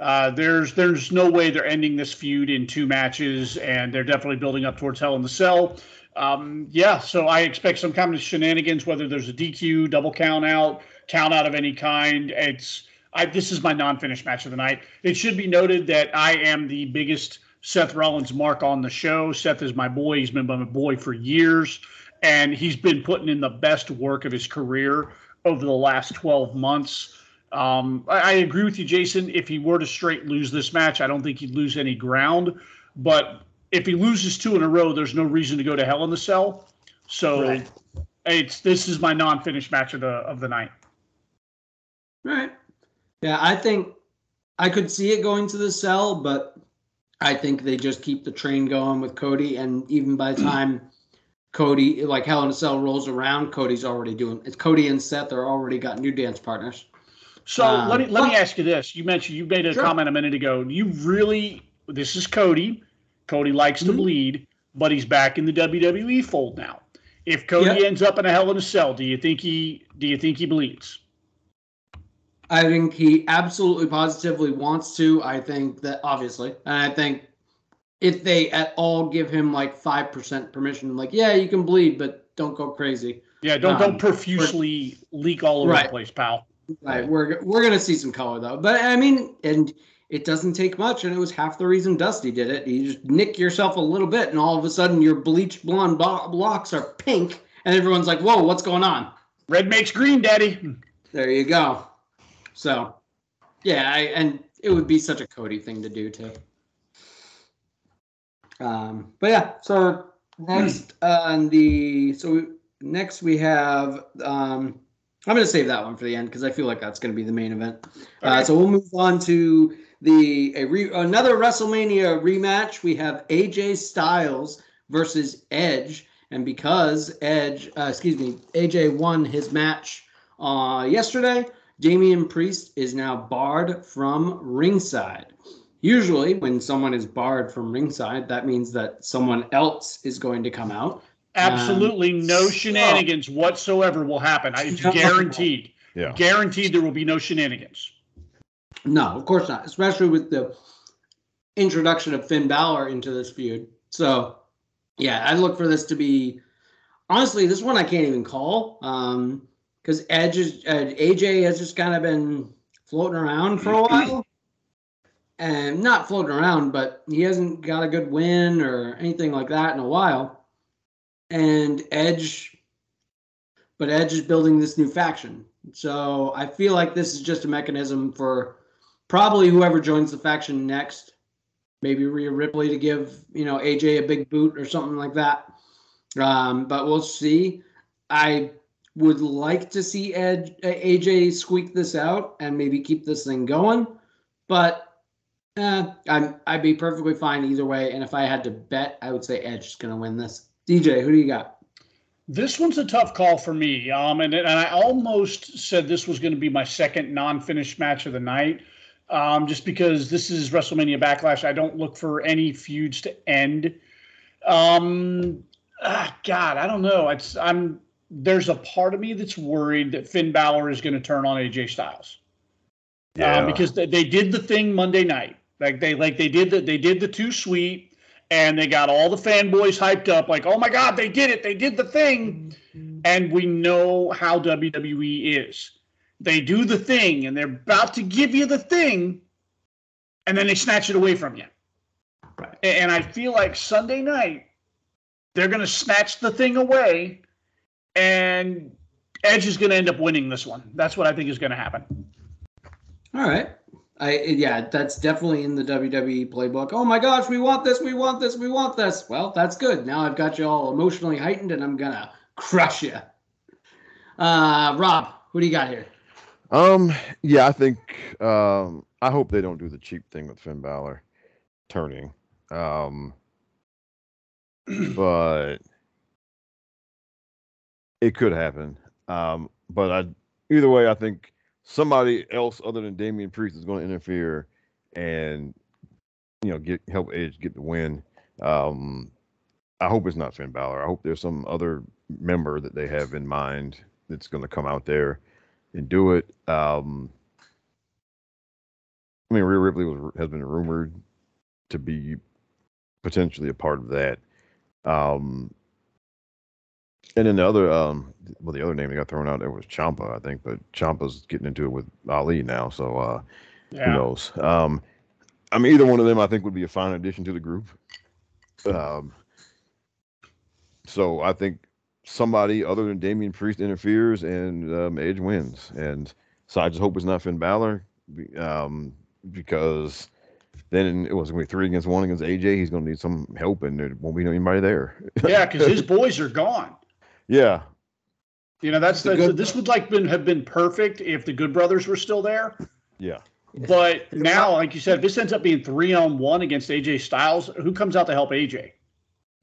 Uh, there's there's no way they're ending this feud in two matches, and they're definitely building up towards Hell in the Cell. Um, yeah, so I expect some kind of shenanigans, whether there's a DQ, double count out, count out of any kind. It's I, this is my non-finished match of the night. It should be noted that I am the biggest Seth Rollins mark on the show. Seth is my boy. He's been my boy for years, and he's been putting in the best work of his career over the last 12 months. Um, I, I, agree with you, Jason. If he were to straight lose this match, I don't think he'd lose any ground. But if he loses two in a row, there's no reason to go to hell in the cell. So right. it's this is my non-finished match of the of the night. Right. Yeah, I think I could see it going to the cell, but I think they just keep the train going with Cody, and even by the time Cody, like Hell in a Cell rolls around, Cody's already doing. It's Cody and Seth are already got new dance partners. So um, let me let me ask you this: You mentioned you made a sure. comment a minute ago. You really this is Cody. Cody likes mm-hmm. to bleed, but he's back in the WWE fold now. If Cody yep. ends up in a Hell in a Cell, do you think he do you think he bleeds? I think he absolutely positively wants to. I think that obviously, and I think if they at all give him like five percent permission, like yeah, you can bleed, but don't go crazy. Yeah, don't um, don't profusely leak all over right. the place, pal. Right, we're we're gonna see some color though, but I mean, and it doesn't take much, and it was half the reason Dusty did it. You just nick yourself a little bit, and all of a sudden your bleached blonde blocks are pink, and everyone's like, "Whoa, what's going on?" Red makes green, Daddy. There you go. So, yeah, I, and it would be such a Cody thing to do too. Um, but yeah, so next on the so we, next we have um, I'm going to save that one for the end because I feel like that's going to be the main event. Uh, okay. Uh, so we'll move on to the a re, another WrestleMania rematch. We have AJ Styles versus Edge, and because Edge, uh, excuse me, AJ won his match uh, yesterday, Damian Priest is now barred from ringside. Usually, when someone is barred from ringside, that means that someone else is going to come out. Absolutely um, no shenanigans so, whatsoever will happen. It's guaranteed. Yeah. Guaranteed there will be no shenanigans. No, of course not. Especially with the introduction of Finn Balor into this feud. So, yeah, I look for this to be honestly, this one I can't even call. Um, because Edge is uh, AJ has just kind of been floating around for a while, and not floating around, but he hasn't got a good win or anything like that in a while. And Edge, but Edge is building this new faction, so I feel like this is just a mechanism for probably whoever joins the faction next. Maybe Rhea Ripley to give you know AJ a big boot or something like that. Um, but we'll see. I would like to see Ed, AJ squeak this out and maybe keep this thing going, but eh, I'm I'd be perfectly fine either way. And if I had to bet, I would say Edge is going to win this. DJ, who do you got? This one's a tough call for me. Um, and, and I almost said this was going to be my second non-finished match of the night. Um, just because this is WrestleMania Backlash, I don't look for any feuds to end. Um, ah, God, I don't know. It's I'm there's a part of me that's worried that Finn Balor is going to turn on AJ Styles. Yeah. Um, because they, they did the thing Monday night. Like they like they did the they did the too sweet and they got all the fanboys hyped up like, "Oh my god, they did it. They did the thing." And we know how WWE is. They do the thing and they're about to give you the thing and then they snatch it away from you. Right. And I feel like Sunday night they're going to snatch the thing away and Edge is going to end up winning this one. That's what I think is going to happen. All right. I yeah, that's definitely in the WWE playbook. Oh my gosh, we want this, we want this, we want this. Well, that's good. Now I've got you all emotionally heightened, and I'm gonna crush you. Uh, Rob, who do you got here? Um, yeah, I think um I hope they don't do the cheap thing with Finn Balor turning. Um but it could happen. Um, but I either way, I think somebody else other than Damian Priest is going to interfere and you know get help Edge get the win. Um, I hope it's not Finn Balor. I hope there's some other member that they have in mind that's going to come out there and do it. Um, I mean, Rhea Ripley was, has been rumored to be potentially a part of that. Um, and then the other, um, well, the other name that got thrown out there was Ciampa, I think, but Ciampa's getting into it with Ali now, so uh, who knows? Um, I mean, either one of them, I think, would be a fine addition to the group. Um, so I think somebody other than Damian Priest interferes and um, Edge wins, and so I just hope it's not Finn Balor, um, because then it was going to be three against one against AJ. He's going to need some help, and there won't be anybody there. Yeah, because his boys are gone. Yeah, You know, that's The the, Good- this would like been have been perfect if the Good Brothers were still there. yeah. But now, like you said, if this ends up being three on one against AJ Styles, who comes out to help AJ?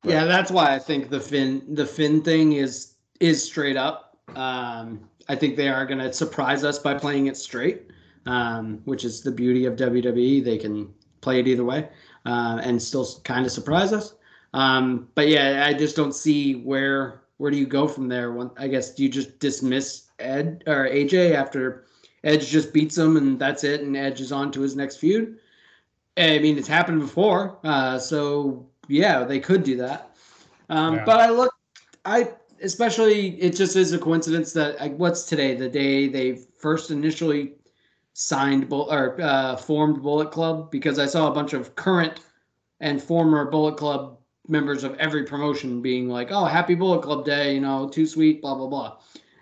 Yeah, that's why I think the Finn the Finn thing is is straight up. Um, I think they are going to surprise us by playing it straight, um, which is the beauty of WWE. They can play it either way uh, and still kind of surprise us. Um, but yeah, I just don't see where where do you go from there. When, I guess do you just dismiss Ed or AJ after Edge just beats him and that's it, and Edge is on to his next feud. I mean, it's happened before, uh, so yeah, they could do that. Um, Yeah. But I look, I especially it just is a coincidence that I, what's today the day they first initially signed Bull, or uh, formed Bullet Club because I saw a bunch of current and former Bullet Club members of every promotion being like, "Oh, happy Bullet Club Day," you know, too sweet, blah blah blah.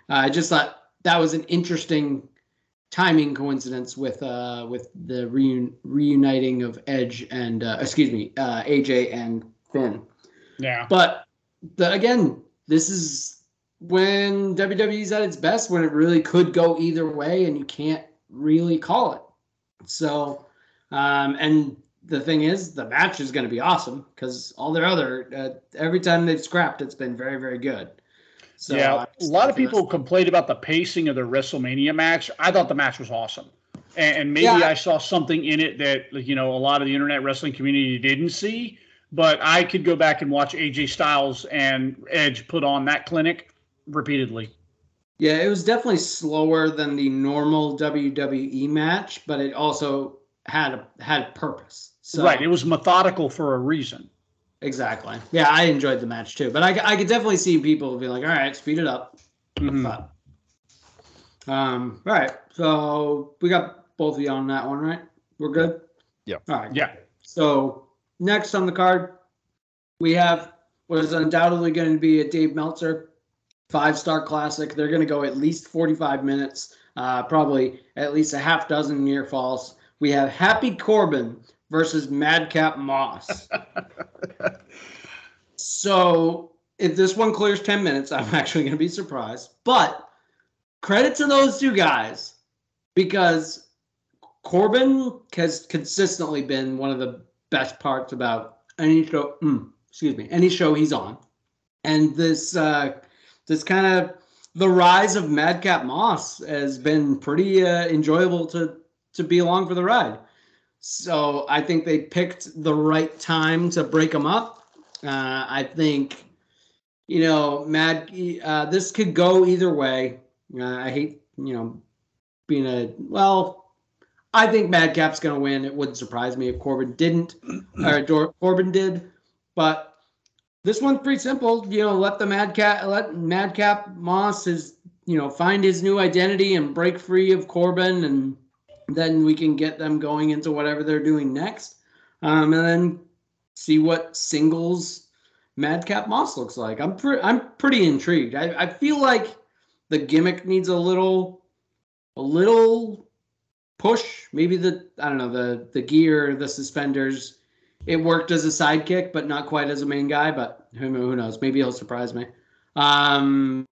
Uh, I just thought that was an interesting timing coincidence with uh with the reun- reuniting of Edge and uh, excuse me uh, AJ and Finn. Yeah. But the, again, this is when WWE's at its best, when it really could go either way, and you can't really call it. So, um, and the thing is, the match is going to be awesome because all their other uh, every time they've scrapped, it's been very very good. So yeah, a lot of people this. complained about the pacing of the WrestleMania match. I thought the match was awesome, and, and maybe Yeah. I saw something in it that you know a lot of the internet wrestling community didn't see. But I could go back and watch AJ Styles and Edge put on that clinic repeatedly. Yeah, it was definitely slower than the normal WWE match, but it also had a, had purpose. So, right, it was methodical for a reason. Exactly. Yeah, I enjoyed the match too, but I, I could definitely see people be like, "All right, speed it up." Mm-hmm. But, um, all right. So we got both of you on that one, right? We're good. Yeah. All right. Yeah. So next on the card, we have what is undoubtedly going to be a Dave Meltzer five star classic. They're going to go at least 45 minutes, uh, probably at least a half dozen near falls. We have Happy Corbin versus Madcap Moss. so if this one clears 10 minutes, I'm actually going to be surprised. But credit to those two guys because Corbin has consistently been one of the best parts about any show. mm, excuse me, any show he's on, and this uh, this kind of the rise of Madcap Moss has been pretty uh, enjoyable to to be along for the ride. So I think they picked the right time to break them up. Uh, I think you know, Mad, uh, this could go either way. Uh, I hate, you know, being a well. I think Madcap's going to win. It wouldn't surprise me if Corbin didn't, or Dor- Corbin did. But this one's pretty simple. You know, let the Madcap, let Madcap Moss his, you know, find his new identity and break free of Corbin, and then we can get them going into whatever they're doing next, um, and then see what singles Madcap Moss looks like. I'm pre- I'm pretty intrigued. I, I feel like the gimmick needs a little a little push. Maybe the I don't know the the gear, the suspenders. It worked as a sidekick, but not quite as a main guy. But who, who knows? Maybe he'll surprise me. Um,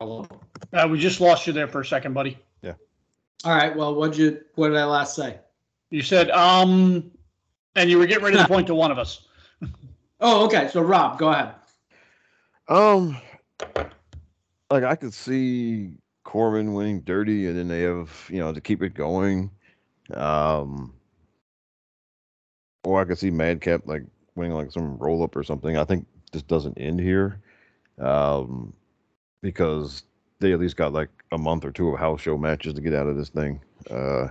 uh, we just lost you there for a second, buddy. Yeah. All right. Well, what you what did I last say? You said um and you were getting ready to point to one of us. Oh, okay. So Rob, go ahead. Um, like I could see Corbin winning dirty, and then they have you know to keep it going. Um, or I could see Madcap like winning like some roll up or something. I think this doesn't end here, um, because they at least got like a month or two of house show matches to get out of this thing. Uh,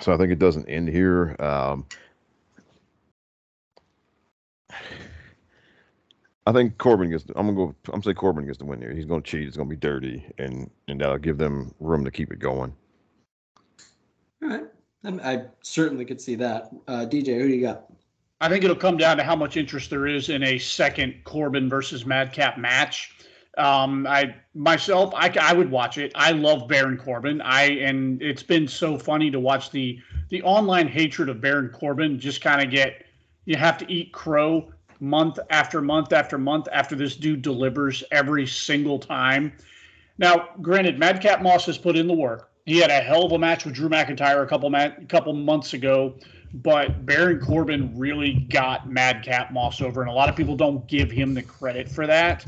so I think it doesn't end here. Um, I think Corbin gets. I'm gonna go. I'm gonna say Corbin gets the win here. He's gonna cheat. It's gonna be dirty, and and that'll give them room to keep it going. All right, I certainly could see that. Uh, DJ, who do you got? I think it'll come down to how much interest there is in a second Corbin versus Madcap match. Um, I myself, I, I would watch it. I love Baron Corbin. I and it's been so funny to watch the the online hatred of Baron Corbin just kind of get. You have to eat crow month after month after month after this dude delivers every single time. Now, granted, Madcap Moss has put in the work. He had a hell of a match with Drew McIntyre a couple ma- couple months ago, but Baron Corbin really got Madcap Moss over, and a lot of people don't give him the credit for that.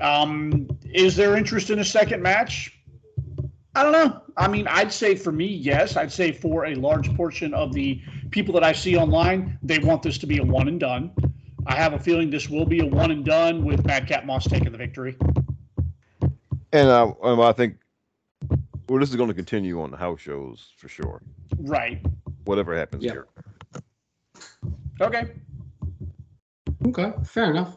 Um, is there interest in a second match? I don't know. I mean, I'd say for me, yes. I'd say for a large portion of the people that I see online, they want this to be a one and done. I have a feeling this will be a one and done with Madcap Moss taking the victory. And uh, I think, well, this is going to continue on the house shows for sure. Right. Whatever happens yep. here. Okay. Okay, fair enough.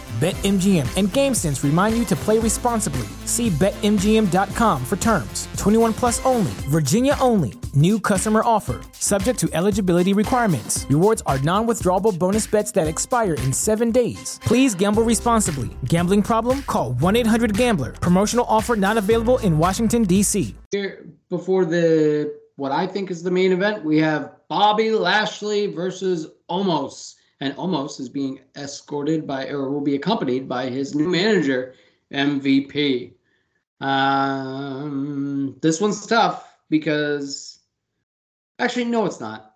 BetMGM and GameSense remind you to play responsibly. See BetMGM.com for terms. 21 plus only, Virginia only. New customer offer. Subject to eligibility requirements. Rewards are non withdrawable bonus bets that expire in seven days. Please gamble responsibly. Gambling problem? Call 1 800 Gambler. Promotional offer not available in Washington, D.C. Here, before the what I think is the main event, we have Bobby Lashley versus Omos and Omos is being escorted by or will be accompanied by his new manager, MVP. Um, this one's tough because actually, no, it's not.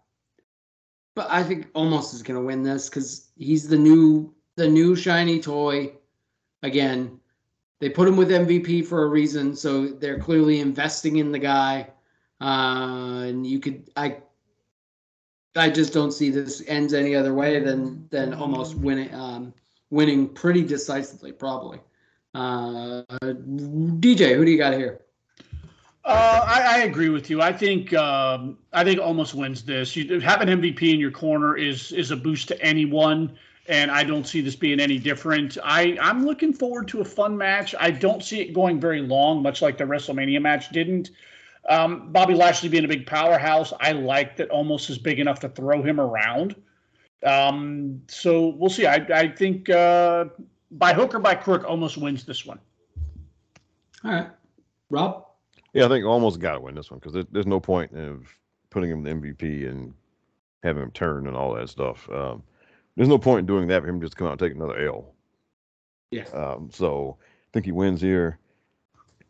But I think Omos is going to win this because he's the new the new shiny toy. Again, they put him with MVP for a reason, so they're clearly investing in the guy. Uh, and you could I I just don't see this ends any other way than than Omos winning um, winning pretty decisively, probably. Uh, DJ, who do you got here? Uh, I, I, agree with you. I think um, I think Omos wins this. You, having MVP in your corner is is a boost to anyone, and I don't see this being any different. I I'm looking forward to a fun match. I don't see it going very long, much like the WrestleMania match didn't. Um, Bobby Lashley being a big powerhouse, I like that Omos is big enough to throw him around. Um, so we'll see. I, I think uh, by hook or by crook, Omos wins this one. All right, Rob. Yeah, I think Omos got to win this one because there, there's no point of putting him in the MVP and having him turn and all that stuff. Um, there's no point in doing that for him just come out and take another L. Yeah. Um, so I think he wins here,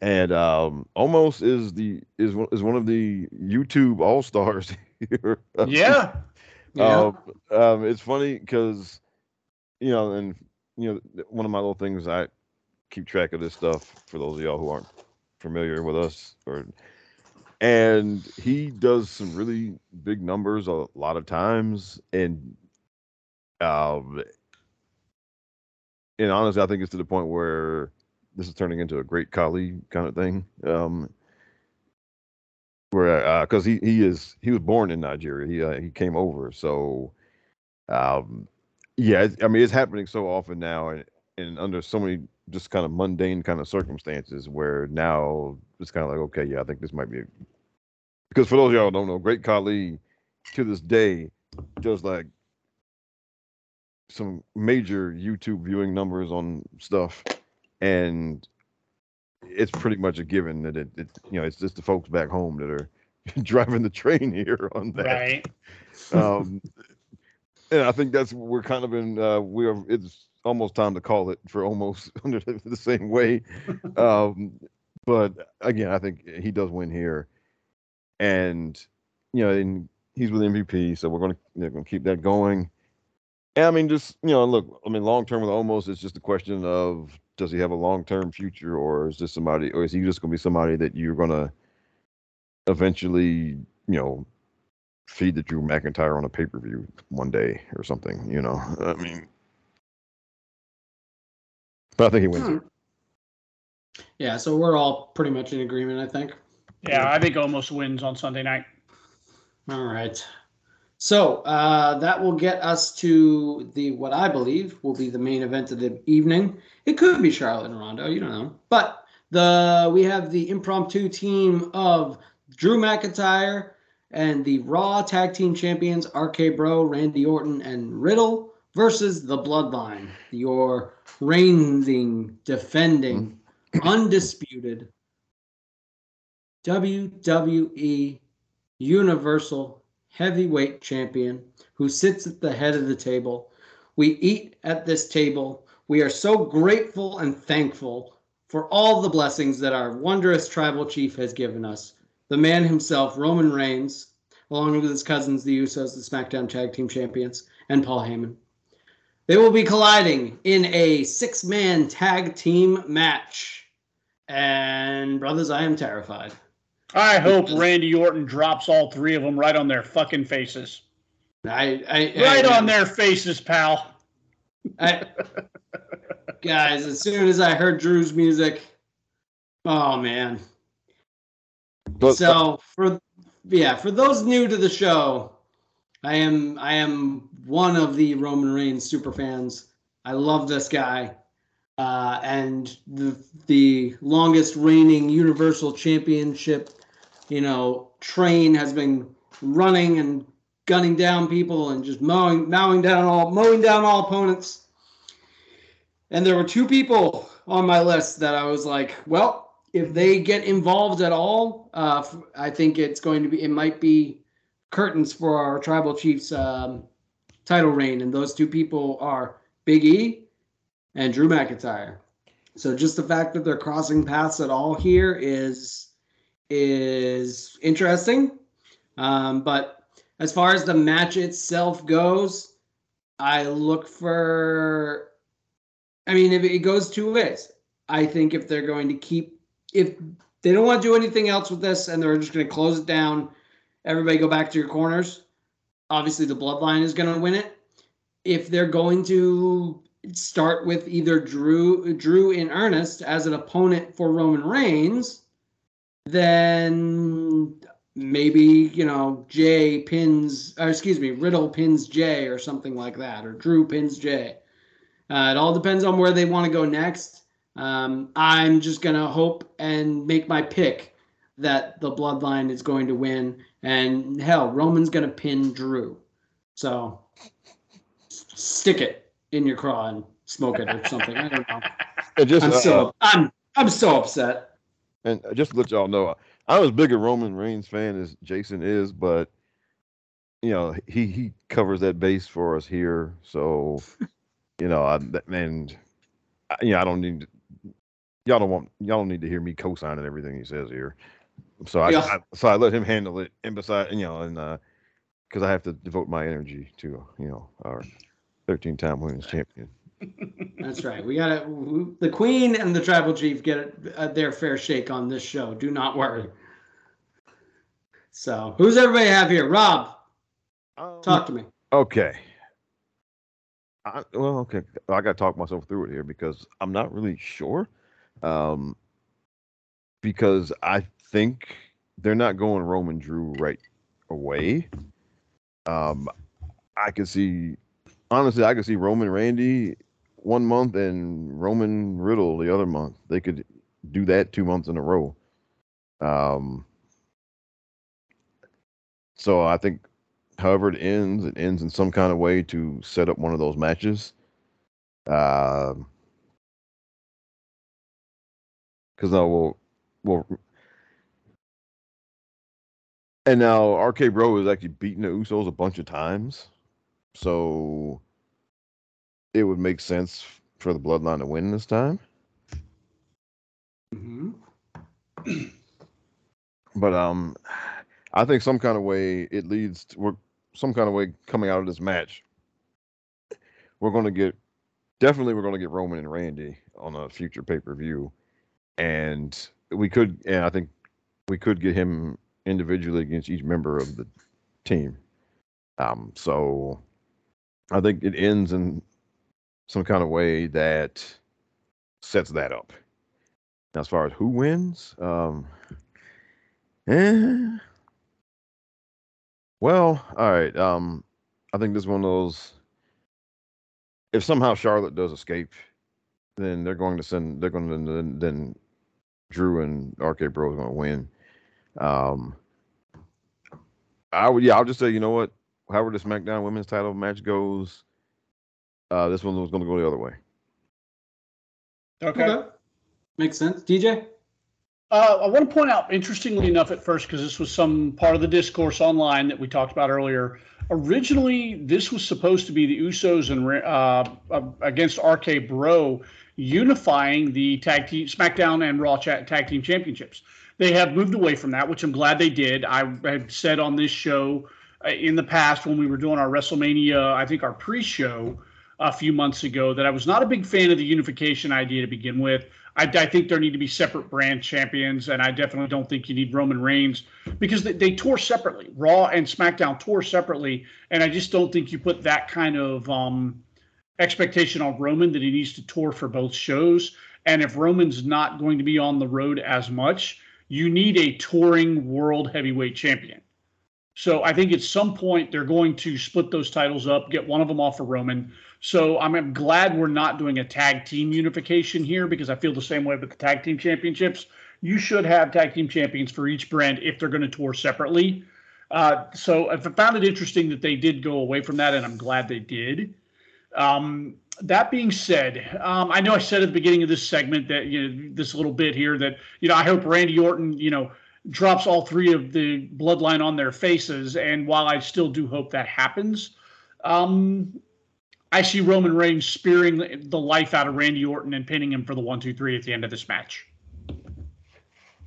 and um, Omos is the is one- is one of the YouTube All Stars here. Yeah. Yeah. Um, um, it's funny because, you know, and you know, one of my little things I keep track of this stuff for those of y'all who aren't familiar with us, or and he does some really big numbers a lot of times, and um, and honestly, I think it's to the point where this is turning into a Great Khali kind of thing. Um, where because he he is he was born in Nigeria. He uh, he came over, so um, yeah. I mean, it's happening so often now, and, and under so many just kind of mundane kind of circumstances where now it's kind of like okay, yeah, I think this might be a, because for those of y'all don't know, Great Khali to this day does like some major YouTube viewing numbers on stuff, and it's pretty much a given that it, it you know it's just the folks back home that are driving the train here on that. Right. Um, and I think that's we're kind of in uh, we're it's almost time to call it for Omos under the, same way. Um, but again, I think he does win here, and you know, and he's with MVP, so we're gonna they're gonna keep that going. And I mean, just you know, look, I mean, long term with Omos, it's just a question of does he have a long term future, or is this somebody, or is he just gonna be somebody that you're gonna eventually, you know, feed the Drew McIntyre on a pay per view one day or something? You know, I mean, but I think he wins. Hmm. Yeah, so we're all pretty much in agreement, I think. Yeah, I think Omos wins on Sunday night. All right. So uh, that will get us to the what I believe will be the main event of the evening. It could be Charlotte and Rondo, you don't know, but the we have the impromptu team of Drew McIntyre and the Raw Tag Team Champions RK Bro, Randy Orton, and Riddle versus the Bloodline, your reigning, defending, undisputed WWE Universal Heavyweight Champion who sits at the head of the table. We eat at this table. We are so grateful and thankful for all the blessings that our wondrous tribal chief has given us. The man himself, Roman Reigns, along with his cousins, the Usos, the SmackDown Tag Team Champions, and Paul Heyman. They will be colliding in a six man tag team match. And, brothers, I am terrified. I hope Randy Orton drops all three of them right on their fucking faces. I, I, Right I, on their faces, pal. I, guys, as soon as I heard Drew's music, oh man. But so for yeah, for those new to the show, I am I am one of the Roman Reigns super fans. I love this guy. Uh, and the the longest reigning Universal Championship, you know, train has been running and gunning down people and just mowing mowing down all mowing down all opponents. And there were two people on my list that I was like, well, if they get involved at all, uh, I think it's going to be it might be curtains for our tribal chiefs um, title reign, and those two people are Big E and Drew McIntyre. So just the fact that they're crossing paths at all here is is interesting. Um, but as far as the match itself goes, I look for. I mean, if it goes two ways, I think if they're going to keep, if they don't want to do anything else with this and they're just going to close it down, everybody go back to your corners. Obviously, the bloodline is going to win it. If they're going to start with either Drew, Drew in earnest as an opponent for Roman Reigns, then maybe you know Jey pins, or excuse me, Riddle pins Jey or something like that, or Drew pins Jey. Uh, it all depends on where they want to go next. Um, I'm just gonna hope and make my pick that the Bloodline is going to win, and hell, Roman's gonna pin Drew. So stick it in your craw and smoke it or something. I don't know. And just I'm uh, so I'm I'm so upset. and just to let y'all know, I was as big a Roman Reigns fan as Jason is, but you know he he covers that base for us here, so you know I that- and I, you know I don't need to, y'all don't want y'all don't need to hear me co-signing everything he says here. So I, Yeah. I so I let him handle it, and beside you know and uh because I have to devote my energy to you know our 13 time women's champion. That's right. We got to the queen and the tribal chief get uh, their fair shake on this show. Do not worry. So, who's everybody have here? Rob, Um, talk to me. Okay. I, well, okay. I got to talk myself through it here because I'm not really sure. Um, because I think they're not going Roman Drew right away. Um, I could see, honestly, I could see Roman Randy one month and Roman Riddle the other month. They could do that two months in a row. Um, so I think however it ends, it ends in some kind of way to set up one of those matches. Um, because now we'll, we'll, and now RK Bro is actually beating the Usos a bunch of times, so it would make sense for the Bloodline to win this time. hmm But um, I think some kind of way it leads to we're some kind of way coming out of this match. We're going to get definitely we're going to get Roman and Randy on a future pay per view, and we could and I think we could get him individually against each member of the team. Um, so I think it ends in some kind of way that sets that up. Now, as far as who wins, um, Eh. Well, all right. Um, I think this is one of those. If somehow Charlotte does escape, then they're going to send. They're going to then, then Drew and RK Bro is going to win. Um, I would. Yeah, I'll just say. You know what? However, the SmackDown Women's Title match goes, uh, this one was going to go the other way. Okay. Okay. Makes sense. DJ? Uh, I want to point out, interestingly enough, at first, because this was some part of the discourse online that we talked about earlier. Originally, this was supposed to be the Usos and uh, uh, against RK Bro unifying the tag team SmackDown and Raw cha- tag team championships. They have moved away from that, which I'm glad they did. I had said on this show in the past when we were doing our WrestleMania, I think our pre-show a few months ago, that I was not a big fan of the unification idea to begin with. I, I, think there need to be separate brand champions, and I definitely don't think you need Roman Reigns because they, they tour separately. Raw and SmackDown tour separately, and I just don't think you put that kind of um, expectation on Roman that he needs to tour for both shows. And if Roman's not going to be on the road as much, you need a touring world heavyweight champion. So I think at some point they're going to split those titles up, get one of them off of Roman. So I'm glad we're not doing a tag team unification here because I feel the same way with the tag team championships. You should have tag team champions for each brand if they're going to tour separately. Uh, so I found it interesting that they did go away from that, and I'm glad they did. Um, that being said, um, I know I said at the beginning of this segment that you know this little bit here that you know I hope Randy Orton you know drops all three of the bloodline on their faces, and while I still do hope that happens, um, I see Roman Reigns spearing the life out of Randy Orton and pinning him for the one, two, three at the end of this match.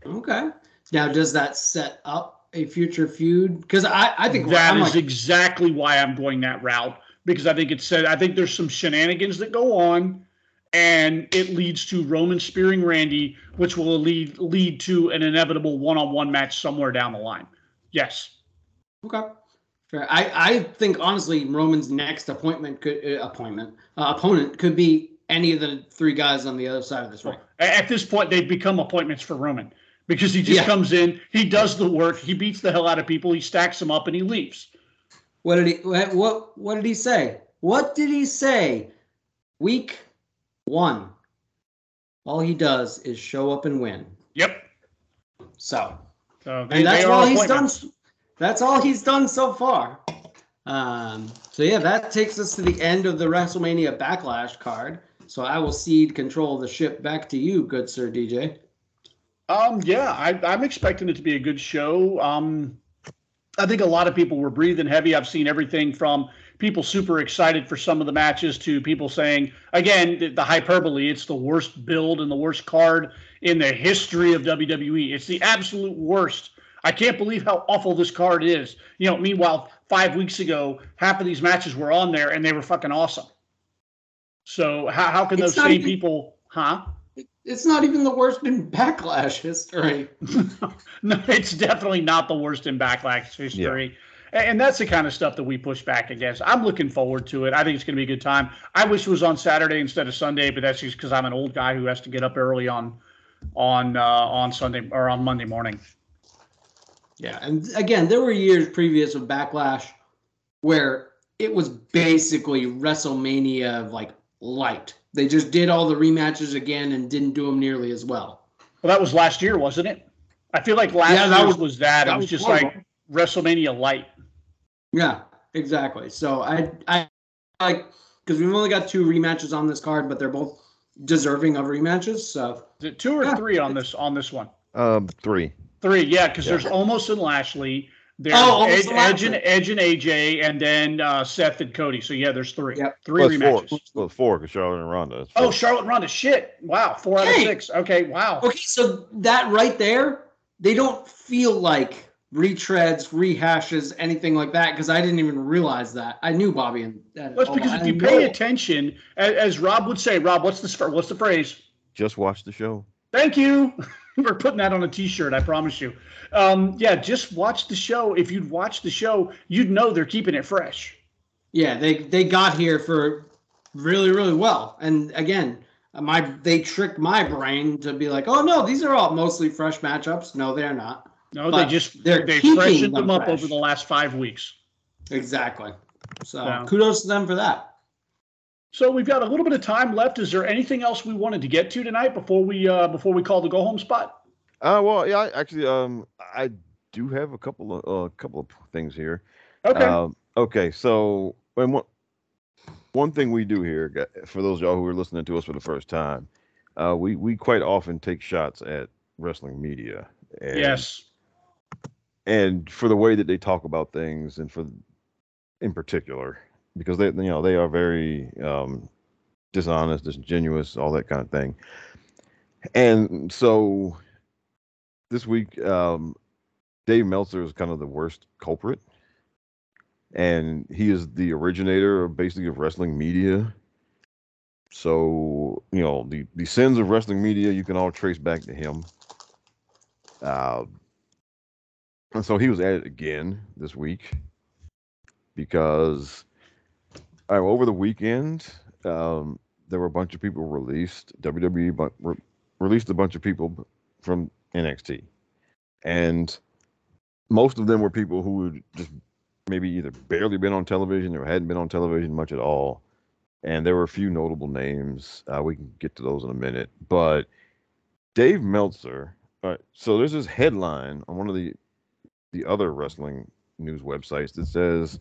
Okay. Now, does that set up a future feud? Because I, I think that is like, exactly why I'm going that route because I think it said I think there's some shenanigans that go on, and it leads to Roman spearing Randy, which will lead lead to an inevitable one-on-one match somewhere down the line. Yes. okay. Fair. I, I think honestly, Roman's next appointment could uh, appointment uh, opponent could be any of the three guys on the other side of this ring. At this point, they've become appointments for Roman because he just Yeah. comes in, he does the work, he beats the hell out of people, he stacks them up, and he leaves. What did he? What, what what did he say? What did he say? Week one. All he does is show up and win. Yep. So So they, and that's all he's done. That's all he's done so far. Um, so yeah, that takes us to the end of the WrestleMania Backlash card. So I will cede control of the ship back to you, good sir DJ. Um, yeah, I, I'm expecting it to be a good show. Um, I think a lot of people were breathing heavy. I've seen everything from people super excited for some of the matches to people saying, again, the, the hyperbole, it's the worst build and the worst card in the history of WWE. It's the absolute worst. I can't believe how awful this card is. You know, meanwhile, five weeks ago, half of these matches were on there and they were fucking awesome. So how, how can It's those same even- people, huh? It's not even the worst in Backlash history. no, it's definitely not the worst in backlash history. A- And that's the kind of stuff that we push back against. I'm looking forward to it. I think it's going to be a good time. I wish it was on Saturday instead of Sunday, but that's just because I'm an old guy who has to get up early on on uh, on Sunday or on Monday morning. Yeah, and again, there were years previous of Backlash where it was basically WrestleMania like light. They just did all the rematches again and didn't do them nearly as well. Well, that was last year, wasn't it? I feel like last Yeah, year's was- was, that. that It was, was just horrible. like WrestleMania light. Yeah, exactly. So I I like because we've only got two rematches on this card, but they're both deserving of rematches. So Is it two or Yeah. three on this on this one? Um, three. Three, yeah, because Yeah. there's Omos and Lashley. There's Oh, Omos Edge, and Edge and Edge and AJ, and then uh, Seth and Cody. So yeah, there's three. Yep. Three Well, it's four. rematches. Well, four because Charlotte and Ronda. It's Oh, four. Charlotte and Ronda. Shit. Wow. Four out of six. Okay. Wow. okay, so that right there, they don't feel like retreads, rehashes, anything like that because I didn't even realize that. I knew Bobby and. and That's oh, because I if you know- pay attention, as, as Rob would say, Rob, what's the what's the phrase? Just watch the show. Thank you. We're putting that on a T-shirt. I promise you. Um, yeah, just watch the show. If you'd watch the show, you'd know they're keeping it fresh. Yeah, they they got here for really really well, and again, my they tricked my brain to be like, oh no, these are all mostly fresh matchups. No, they're not. No, But they just they're they freshened them them up fresh. over the last five weeks. Exactly. So Yeah. kudos to them for that. So we've got a little bit of time left. Is there anything else we wanted to get to tonight before we uh, before we call the go home spot? Uh, well, yeah, I, actually, um, I do have a couple of a uh, couple of things here. Okay. Um, okay, so and one one thing we do here, for those of y'all who are listening to us for the first time, uh, we we quite often take shots at wrestling media. And, yes. And for the way that they talk about things, and for in particular, because they you know they are very um, dishonest, disingenuous, all that kind of thing. And so this week, um, Dave Meltzer is kind of the worst culprit, and he is the originator of basically of wrestling media. So you know the the sins of wrestling media you can all trace back to him. Uh, and so he was at it again this week because uh, over the weekend um, there were a bunch of people released. WWE bu- re- released a bunch of people from NXT, and most of them were people who had just maybe either barely been on television or hadn't been on television much at all. And there were a few notable names. Uh, we can get to those in a minute, but Dave Meltzer. All right, so there's this headline on one of the the other wrestling news websites that says,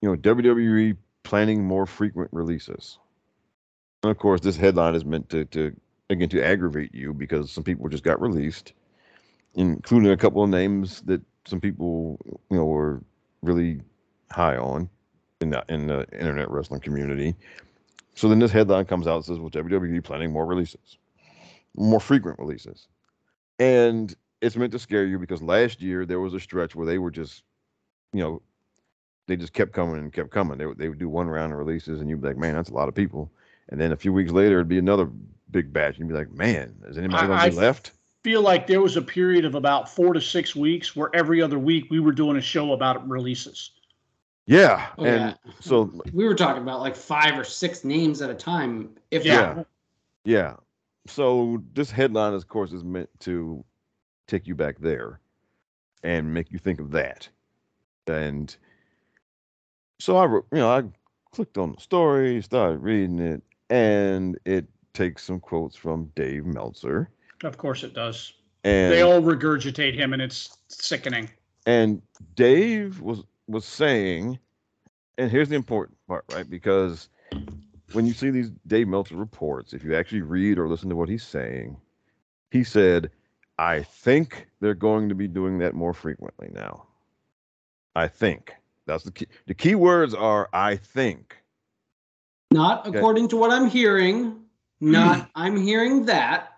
you know, WWE planning more frequent releases. And of course, this headline is meant to, to again to aggravate you because some people just got released, including a couple of names that some people you know were really high on in the in the internet wrestling community. So then this headline comes out and says, "Well, WWE planning more releases, more frequent releases," and it's meant to scare you because last year there was a stretch where they were just, you know, they just kept coming and kept coming. They would they would do one round of releases, and you'd be like, "Man, that's a lot of people." And then a few weeks later, it'd be another big batch, and you'd be like, "Man, is anybody going to be left?" Feel like there was a period of about four to six weeks where every other week we were doing a show about releases. Yeah, Oh, and yeah. so we were talking about like five or six names at a time. If Yeah. not- Yeah. So this headline, of course, is meant to take you back there and make you think of that. And so I, wrote- you know, I clicked on the story, started reading it, and it takes some quotes from Dave Meltzer. Of course it does. And they all regurgitate him, and it's sickening. and Dave was was saying, and here's the important part, right? Because when you see these Dave Meltzer reports, if you actually read or listen to what he's saying, he said, I think they're going to be doing that more frequently now. I think. That's the key. The key words are I think. Not according okay. to what I'm hearing. Not I'm hearing that.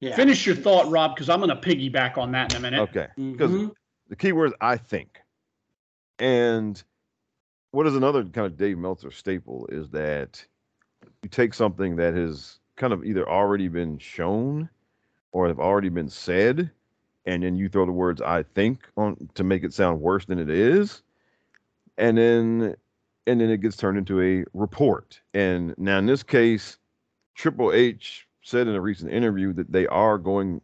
Yeah. Finish your thought, Rob, because I'm going to piggyback on that in a minute. Okay. Because mm-hmm. the key word is I think. And what is another kind of Dave Meltzer staple is that you take something that has kind of either already been shown or have already been said, and then you throw the words I think on to make it sound worse than it is. And then and then it gets turned into a report. And now in this case, Triple H said in a recent interview that they are going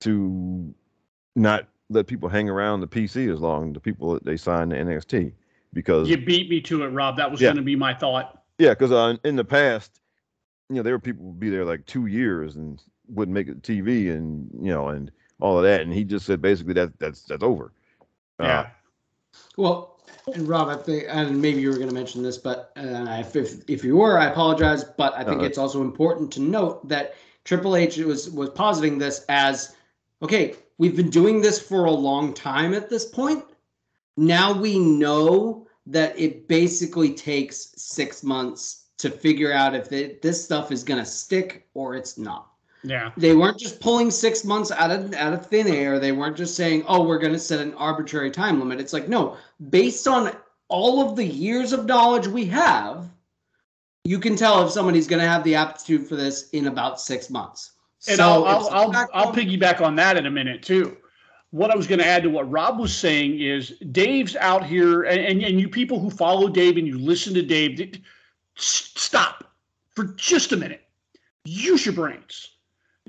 to not let people hang around the PC as long the people that they signed to NXT because you beat me to it, Rob. That was yeah. going to be my thought. Yeah, because uh, in the past, you know, there were people would be there like two years and wouldn't make it TV and you know and all of that, and he just said basically that that's that's over. Uh, yeah. Uh, well, and Rob, I think, and maybe you were going to mention this, but uh, if, if, if you were, I apologize. But I think uh-huh. it's also important to note that Triple H was was positing this as, okay, we've been doing this for a long time at this point. Now we know that it basically takes six months to figure out if it, this stuff is going to stick or it's not. Yeah. They weren't just pulling six months out of out of thin air. They weren't just saying, "Oh, we're going to set an arbitrary time limit." It's like, no, based on all of the years of knowledge we have, you can tell if somebody's going to have the aptitude for this in about six months. And so I'll I'll, I'll, I'll piggyback on that in a minute too. What I was going to add to what Rob was saying is Dave's out here, and, and, and you people who follow Dave and you listen to Dave, stop for just a minute. Use your brains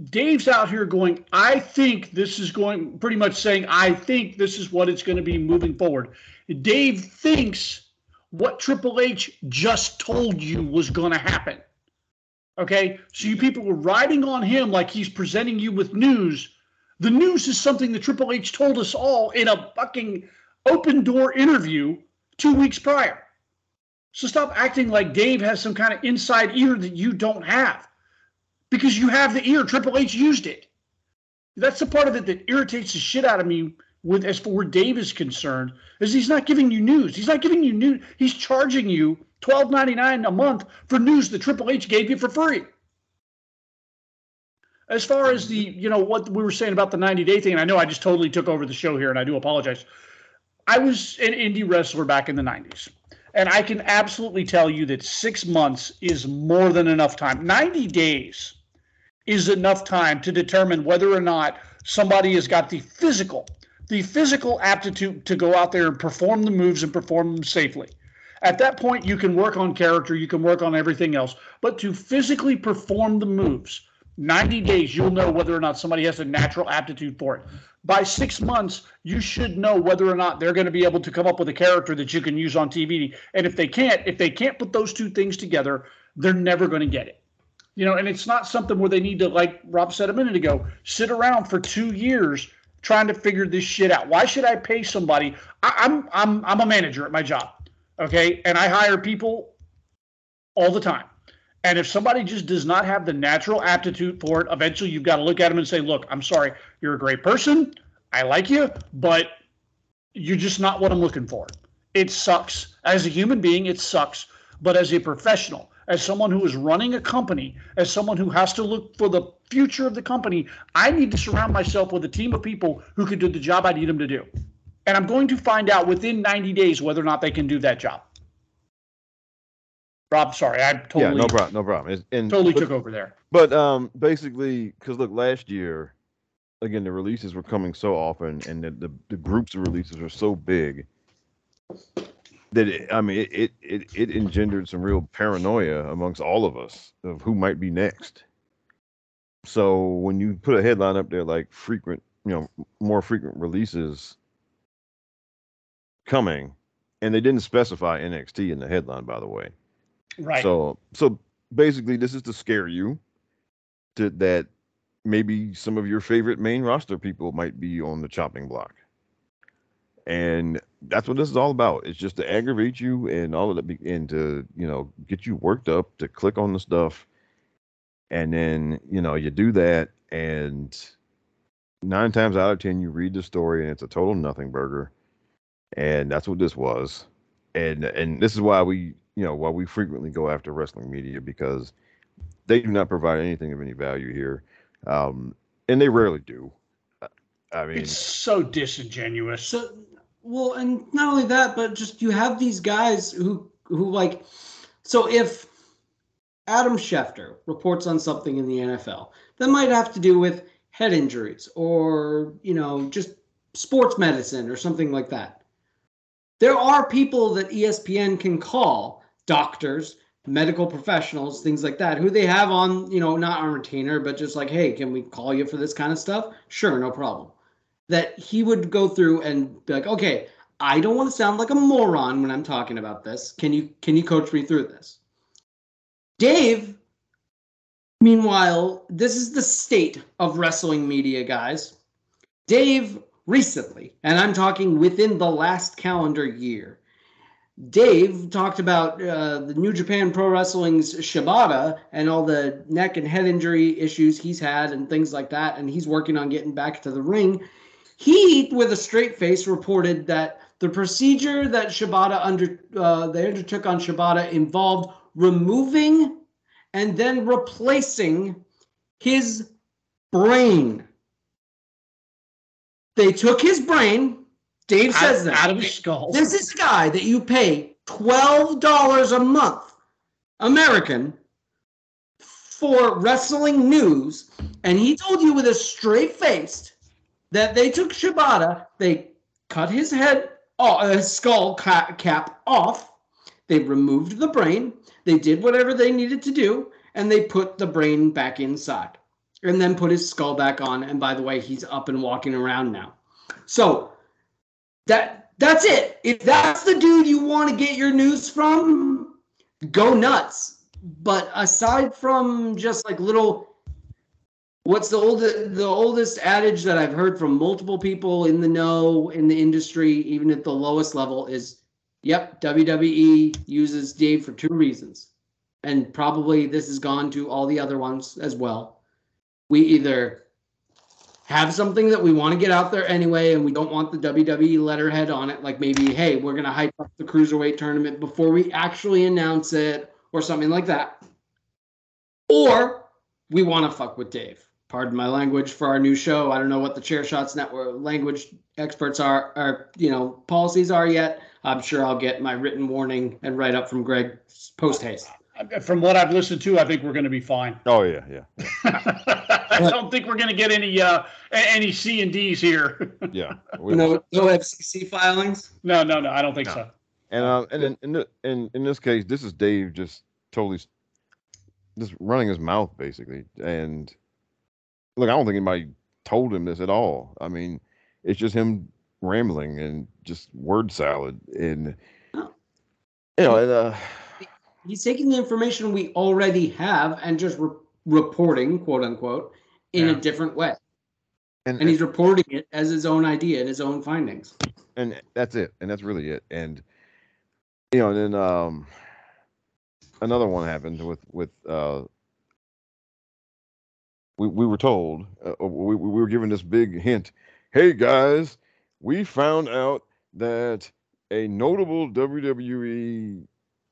Dave's out here going, I think this is going, pretty much saying, I think this is what it's going to be moving forward. Dave thinks what Triple H just told you was going to happen. Okay. So you people were riding on him like he's presenting you with news. The news is something that Triple H told us all in a fucking open door interview two weeks prior. So stop acting like Dave has some kind of inside ear that you don't have because you have the ear. Triple H used it. That's the part of it that irritates the shit out of me with as for where Dave is concerned, is he's not giving you news. He's not giving you news. He's charging you twelve ninety nine a month for news that Triple H gave you for free. As far as the, you know, what we were saying about the 90 day thing, and I know I just totally took over the show here and I do apologize. I was an indie wrestler back in the 90s. And I can absolutely tell you that six months is more than enough time. 90 days is enough time to determine whether or not somebody has got the physical, the physical aptitude to go out there and perform the moves and perform them safely. At that point, you can work on character, you can work on everything else, but to physically perform the moves, 90 days, you'll know whether or not somebody has a natural aptitude for it. By six months, you should know whether or not they're going to be able to come up with a character that you can use on TV. And if they can't, if they can't put those two things together, they're never going to get it. You know, and it's not something where they need to, like Rob said a minute ago, sit around for two years trying to figure this shit out. Why should I pay somebody? I, I'm I'm I'm a manager at my job, okay, and I hire people all the time. And if somebody just does not have the natural aptitude for it, eventually you've got to look at them and say, "Look, I'm sorry, you're a great person, I like you, but you're just not what I'm looking for." It sucks as a human being. It sucks, but as a professional, as someone who is running a company, as someone who has to look for the future of the company, I need to surround myself with a team of people who can do the job I need them to do. And I'm going to find out within 90 days whether or not they can do that job. Rob, sorry, I totally yeah, no problem, no problem. and, totally but, took over there. But um, basically, because look, last year, again, the releases were coming so often, and the, the, the groups of releases were so big that it, I mean it, it it engendered some real paranoia amongst all of us of who might be next. So when you put a headline up there like frequent, you know, more frequent releases coming, and they didn't specify NXT in the headline, by the way. Right. So so basically, this is to scare you to that maybe some of your favorite main roster people might be on the chopping block. And that's what this is all about. It's just to aggravate you and all of that, and to you know get you worked up to click on the stuff, and then you know you do that, and nine times out of ten you read the story and it's a total nothing burger, and that's what this was, and and this is why we you know why we frequently go after wrestling media because they do not provide anything of any value here, um, and they rarely do. I mean, it's so disingenuous. So, well, and not only that, but just you have these guys who who like. So if Adam Schefter reports on something in the NFL that might have to do with head injuries or you know just sports medicine or something like that, there are people that ESPN can call doctors medical professionals, things like that, who they have on, you know, not on retainer, but just like, hey, can we call you for this kind of stuff? Sure, no problem that he would go through and be like, okay, I don't want to sound like a moron when I'm talking about this. Can you can you coach me through this? Dave, meanwhile, this is the state of wrestling media, guys. Dave recently, and I'm talking within the last calendar year, Dave talked about uh, the New Japan Pro Wrestling's Shibata and all the neck and head injury issues he's had and things like that. And he's working on getting back to the ring. He, with a straight face, reported that the procedure that Shibata under uh, they undertook on Shibata involved removing and then replacing his brain. They took his brain. Dave says that out of his skull. This is a guy that you pay twelve dollars a month, American, for wrestling news, and he told you with a straight face that they took Shibata, they cut his head, oh, his skull cap off, they removed the brain, they did whatever they needed to do, and they put the brain back inside, and then put his skull back on. And by the way, he's up and walking around now. So that that's it. If that's the dude you want to get your news from, go nuts. But aside from just like little what's the oldest the oldest adage that I've heard from multiple people in the know in the industry, even at the lowest level, is yep, WWE uses Dave for two reasons. And probably this has gone to all the other ones as well. We either have something that we want to get out there anyway, and we don't want the WWE letterhead on it, like maybe, hey, we're gonna hype up the cruiserweight tournament before we actually announce it, or something like that. Or we want to fuck with Dave pardon my language for our new show. I don't know what the chair shots network language experts are or you know policies are yet. I'm sure I'll get my written warning and write up from Greg post haste. From what I've listened to, I think we're going to be fine. Oh yeah, yeah. I don't think we're going to get any uh, any C and D's here. yeah. No, no FCC filings. No, no, no. I don't think No. so. And uh, and in in, the, in in this case, this is Dave just totally just running his mouth basically. And look, I don't think anybody told him this at all. I mean, it's just him rambling and just word salad and No. you know and uh He's taking the information we already have and just re- reporting, quote unquote, in Yeah. a different way. and And he's reporting it as his own idea and his own findings. and that's it and that's really it and you know and then um another one happened with with uh we, we were told uh, we, we were given this big hint hey guys we found out that a notable wwe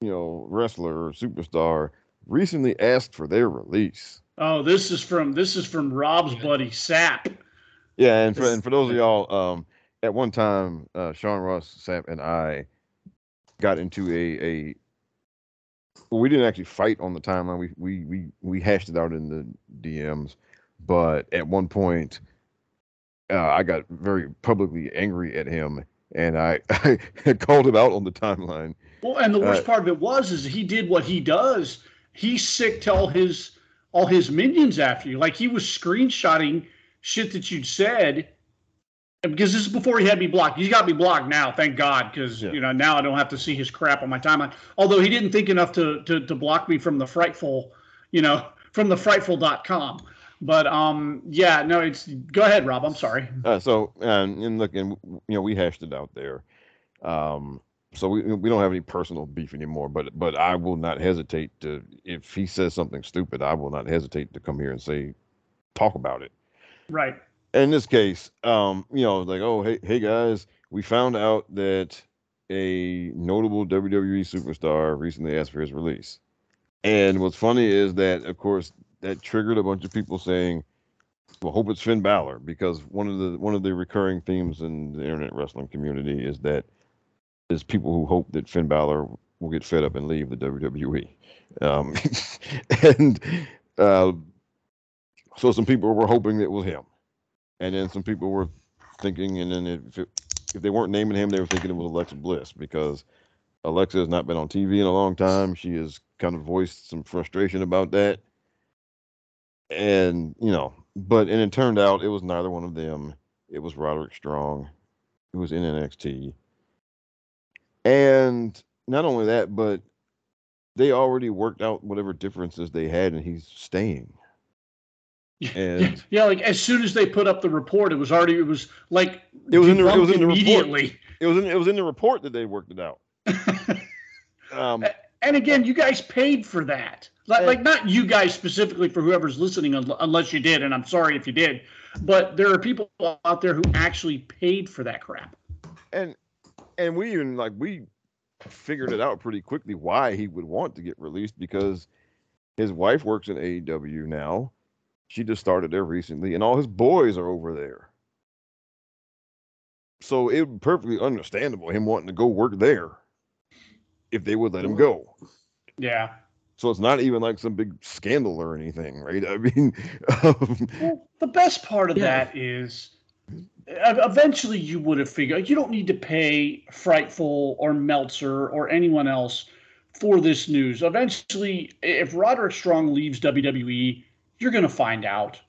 you know wrestler or superstar recently asked for their release Oh, this is from this is from Rob's buddy Sapp. Yeah, and for and for those of y'all, um, at one time, uh, Sean Ross, Sapp, and I got into a a. Well, we didn't actually fight on the timeline. We we we we hashed it out in the DMs, but at one point, uh, I got very publicly angry at him, and I, I called him out on the timeline. Well, and the worst Uh, part of it was is he did what he does. He's sick to all his all his minions after you. Like he was screenshotting shit that you'd said. Because this is before he had me blocked. He's got me blocked now, thank God, because Yeah. you know now I don't have to see his crap on my timeline. Although he didn't think enough to to, to block me from the frightful, you know, from the Fightful.com. But um, yeah, no, it's go ahead, Rob. I'm sorry. Uh, so and, and look, and you know, we hashed it out there. Um, so we we don't have any personal beef anymore. But but I will not hesitate to if he says something stupid, I will not hesitate to come here and say, talk about it. Right. In this case, um, you know, like, oh hey hey guys, we found out that a notable WWE superstar recently asked for his release. And what's funny is that, of course, that triggered a bunch of people saying, "Well, hope it's Finn Balor," because one of the one of the recurring themes in the internet wrestling community is that there's people who hope that Finn Balor will get fed up and leave the WWE. Um, and uh, so some people were hoping it was him, and then some people were thinking, and then if it, if they weren't naming him, they were thinking it was Alexa Bliss because Alexa has not been on TV in a long time. She has kind of voiced some frustration about that. And, you know, but and it turned out it was neither one of them. It was Roderick Strong, who was in NXT. And not only that, but they already worked out whatever differences they had, and he's staying. And yeah, like as soon as they put up the report, it was already it was like it was in the it was in the immediately. Report. It was in it was in the report that they worked it out. um, and again, you guys paid for that. Like, like not you guys specifically for whoever's listening, unless you did, and I'm sorry if you did. But there are people out there who actually paid for that crap. And and we even like we figured it out pretty quickly why he would want to get released because his wife works in AEW now she just started there recently, and all his boys are over there. So it would perfectly understandable him wanting to go work there if they would let him go. Yeah. So it's not even like some big scandal or anything, right? I mean, um, well, the best part of yeah. that is eventually you would have figured you don't need to pay Fightful or Meltzer or anyone else for this news. Eventually, if Roderick Strong leaves WWE, you're going to find out.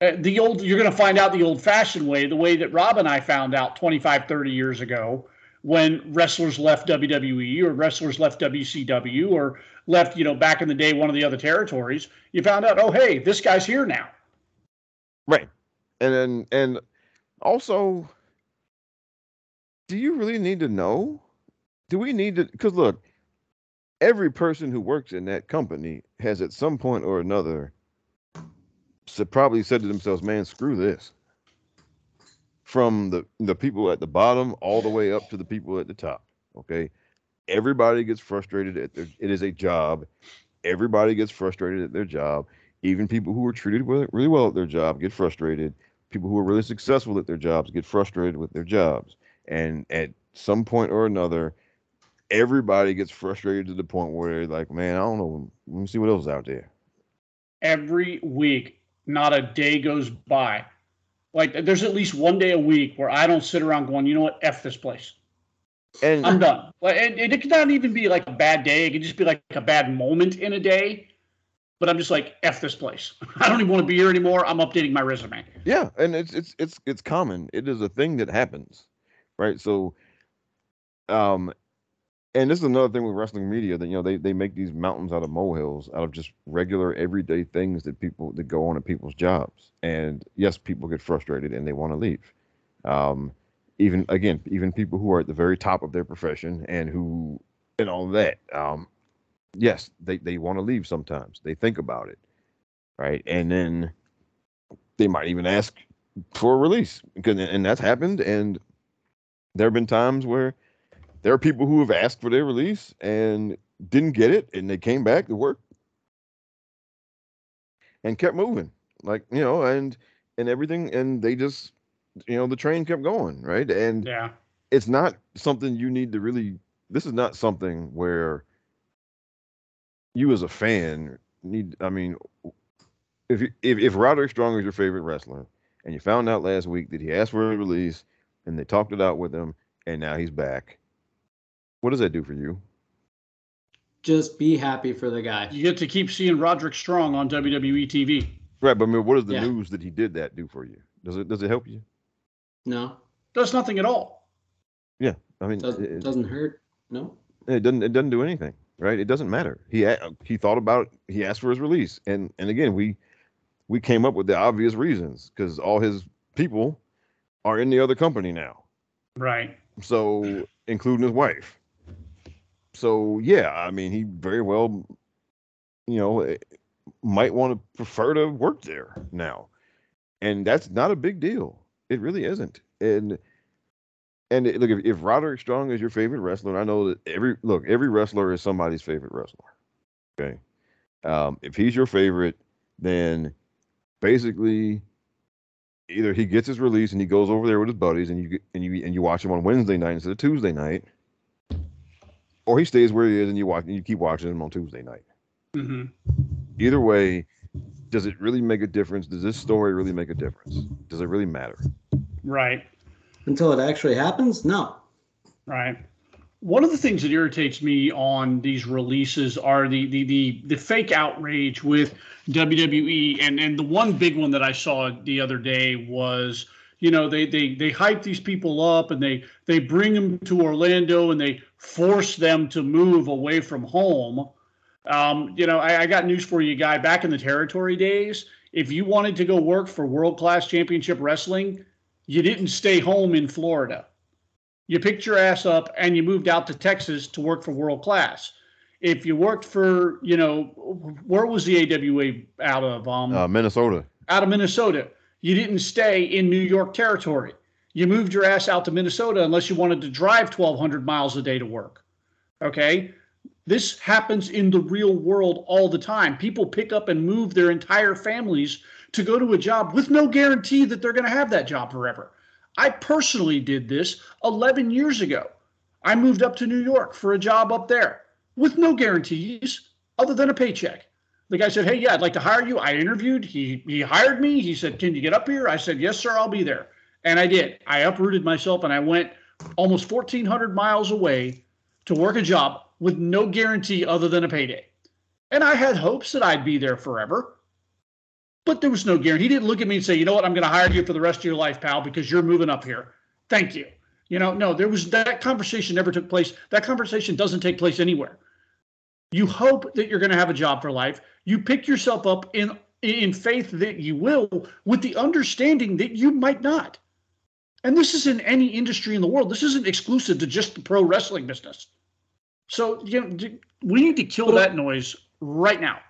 Uh, the old you're going to find out the old fashioned way the way that rob and i found out 25 30 years ago when wrestlers left wwe or wrestlers left wcw or left you know back in the day one of the other territories you found out oh hey this guy's here now. Right. And then and also do you really need to know? Do we need to because look every person who works in that company has at some point or another probably said to themselves, "Man, screw this." From the the people at the bottom all the way up to the people at the top. Okay, everybody gets frustrated at their. It is a job. Everybody gets frustrated at their job. Even people who are treated really well at their job get frustrated. People who are really successful at their jobs get frustrated with their jobs. And at some point or another, everybody gets frustrated to the point where they're like, man, I don't know. Let me see what else is out there. Every week, not a day goes by. Like there's at least one day a week where I don't sit around going, you know what, f this place. And I'm done. Like, and, and it could not even be like a bad day. It could just be like a bad moment in a day. But I'm just like, f this place. I don't even want to be here anymore. I'm updating my resume. Yeah, and it's it's it's it's common. It is a thing that happens, right? So, um, and this is another thing with wrestling media that you know they they make these mountains out of molehills out of just regular everyday things that people that go on in people's jobs. And yes people get frustrated and they want to leave. Um, even again even people who are at the very top of their profession and who and all that um, yes they they want to leave sometimes. They think about it right? And then they might even ask for a release because and that's happened. And there have been times where there are people who have asked for their release and didn't get it, and they came back to work and kept moving, like you know, and and everything, and they just, you know, the train kept going, right? And yeah, it's not something you need to really. This is not something where you as a fan need. I mean, if if if Roderick Strong is your favorite wrestler, and you found out last week that he asked for a release, and they talked it out with him, and now he's back what does that do for you? Just be happy for the guy. You get to keep seeing Roderick Strong on WWE TV. Right, but I mean, what does the yeah. news that he did that do for you? Does it does it help you? No. Does nothing at all. Yeah, I mean, doesn't, it doesn't hurt. No. It doesn't. It doesn't do anything. Right. It doesn't matter. He uh, he thought about. It, he asked for his release, and and again, we we came up with the obvious reasons because all his people are in the other company now. Right So, including his wife. So, yeah, I mean, he very well, you know, eh, might want to prefer to work there now. And that's not a big deal. It really isn't. And and it, look, if, if Roderick Strong is your favorite wrestler, I know that every look, every wrestler is somebody's favorite wrestler. Okay. Um, if he's your favorite, then basically either he gets his release and he goes over there with his buddies and you and you and you watch him on Wednesday night instead of Tuesday night, or he stays where he is and you watch and you keep watching him on Tuesday night. Mm-hmm. Either way, does it really make a difference? Does this story really make a difference? Does it really matter? Right. Until it actually happens, no. Right. One of the things that irritates me on these releases are the the the, the fake outrage with WWE, and and the one big one that I saw the other day was you know they they they hype these people up and they they bring them to Orlando and they force them to move away from home. Um, you know, I, I got news for you, guy. Back in the territory days, if you wanted to go work for World Class Championship Wrestling, you didn't stay home in Florida you picked your ass up and you moved out to Texas to work for World Class. If you worked for, you know, where was the AWA out of? Um, uh, Minnesota. Out of Minnesota. You didn't stay in New York territory. You moved your ass out to Minnesota unless you wanted to drive 1,200 miles a day to work. Okay. This happens in the real world all the time. People pick up and move their entire families to go to a job with no guarantee that they're going to have that job forever. I personally did this 11 years ago. I moved up to New York for a job up there with no guarantees other than a paycheck. The guy said, Hey, yeah, I'd like to hire you. I interviewed. He, he hired me. He said, Can you get up here? I said, Yes, sir, I'll be there. And I did. I uprooted myself and I went almost 1,400 miles away to work a job with no guarantee other than a payday. And I had hopes that I'd be there forever but there was no guarantee. He didn't look at me and say, you know what, I'm going to hire you for the rest of your life, pal, because you're moving up here. Thank you. You know, no, there was that conversation never took place. That conversation doesn't take place anywhere. You hope that you're going to have a job for life. You pick yourself up in in faith that you will, with the understanding that you might not. And this is in any industry in the world. This isn't exclusive to just the pro wrestling business. So you know, we need to kill that noise right now.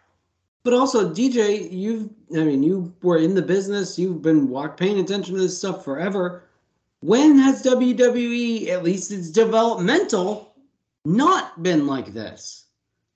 But also, DJ, you've, I mean, you were in the business, you've been walk, paying attention to this stuff forever. When has WWE, at least it's developmental, not been like this?